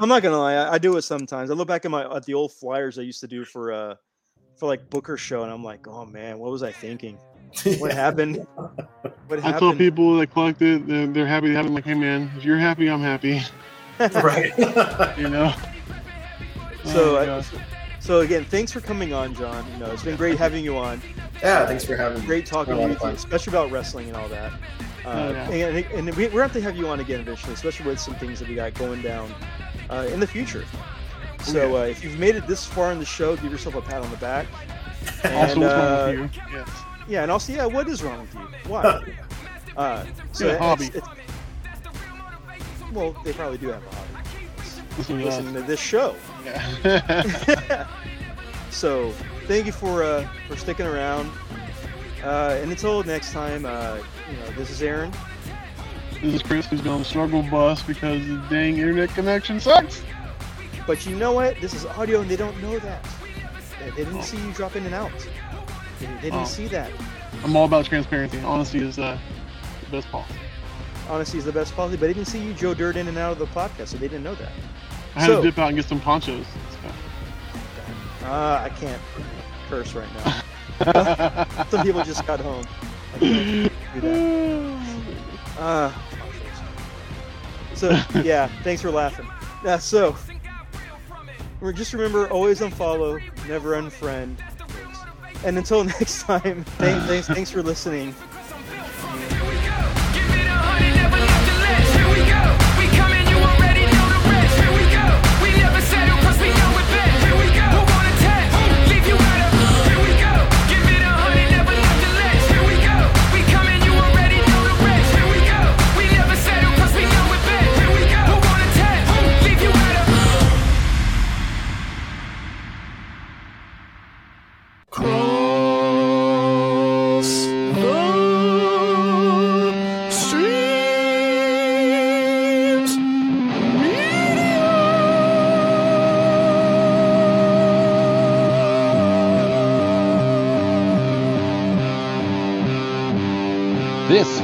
I'm not gonna lie, I, I do it sometimes. I look back at my at the old flyers I used to do for uh for like Booker show, and I'm like, oh man, what was I thinking? What happened? What I tell people that collect it, they're, they're happy to have it. I'm like, hey man, if you're happy, I'm happy. right. You know. So, Oh, I, so again, thanks for coming on, John. You know, it's been great having you on. Yeah, thanks for having me. Great talking Had a lot to you, especially about wrestling and all that. Uh, yeah. And, and we, we're have to have you on again eventually, especially with some things that we got going down uh, in the future. So uh, if you've made it this far in the show, give yourself a pat on the back. Also, And, what's wrong uh, with you? Yes. Yeah, and also, yeah, what is wrong with you? Why? uh, so Yeah, it's- hobby. it's- well, they probably do have a hobby. Listen to this show. Yeah. so thank you for uh, for sticking around. Uh, and until next time, uh, you know, this is Aaron. this is Chris who's going to struggle bus because the dang internet connection sucks. But you know what? This is audio, and they don't know that. They, didn't Oh. see you drop in and out. They, they didn't Oh. see that. I'm all about transparency. Honesty is uh, the best policy. Honesty is the best policy, but they didn't see you Joe Dirt in and out of the podcast, so they didn't know that. I had So- to dip out and get some ponchos. Uh, I can't curse right now. Some people just got home. Uh, so yeah, thanks for laughing. Yeah, so just remember, always unfollow, never unfriend. And until next time, thanks, thanks, thanks for listening.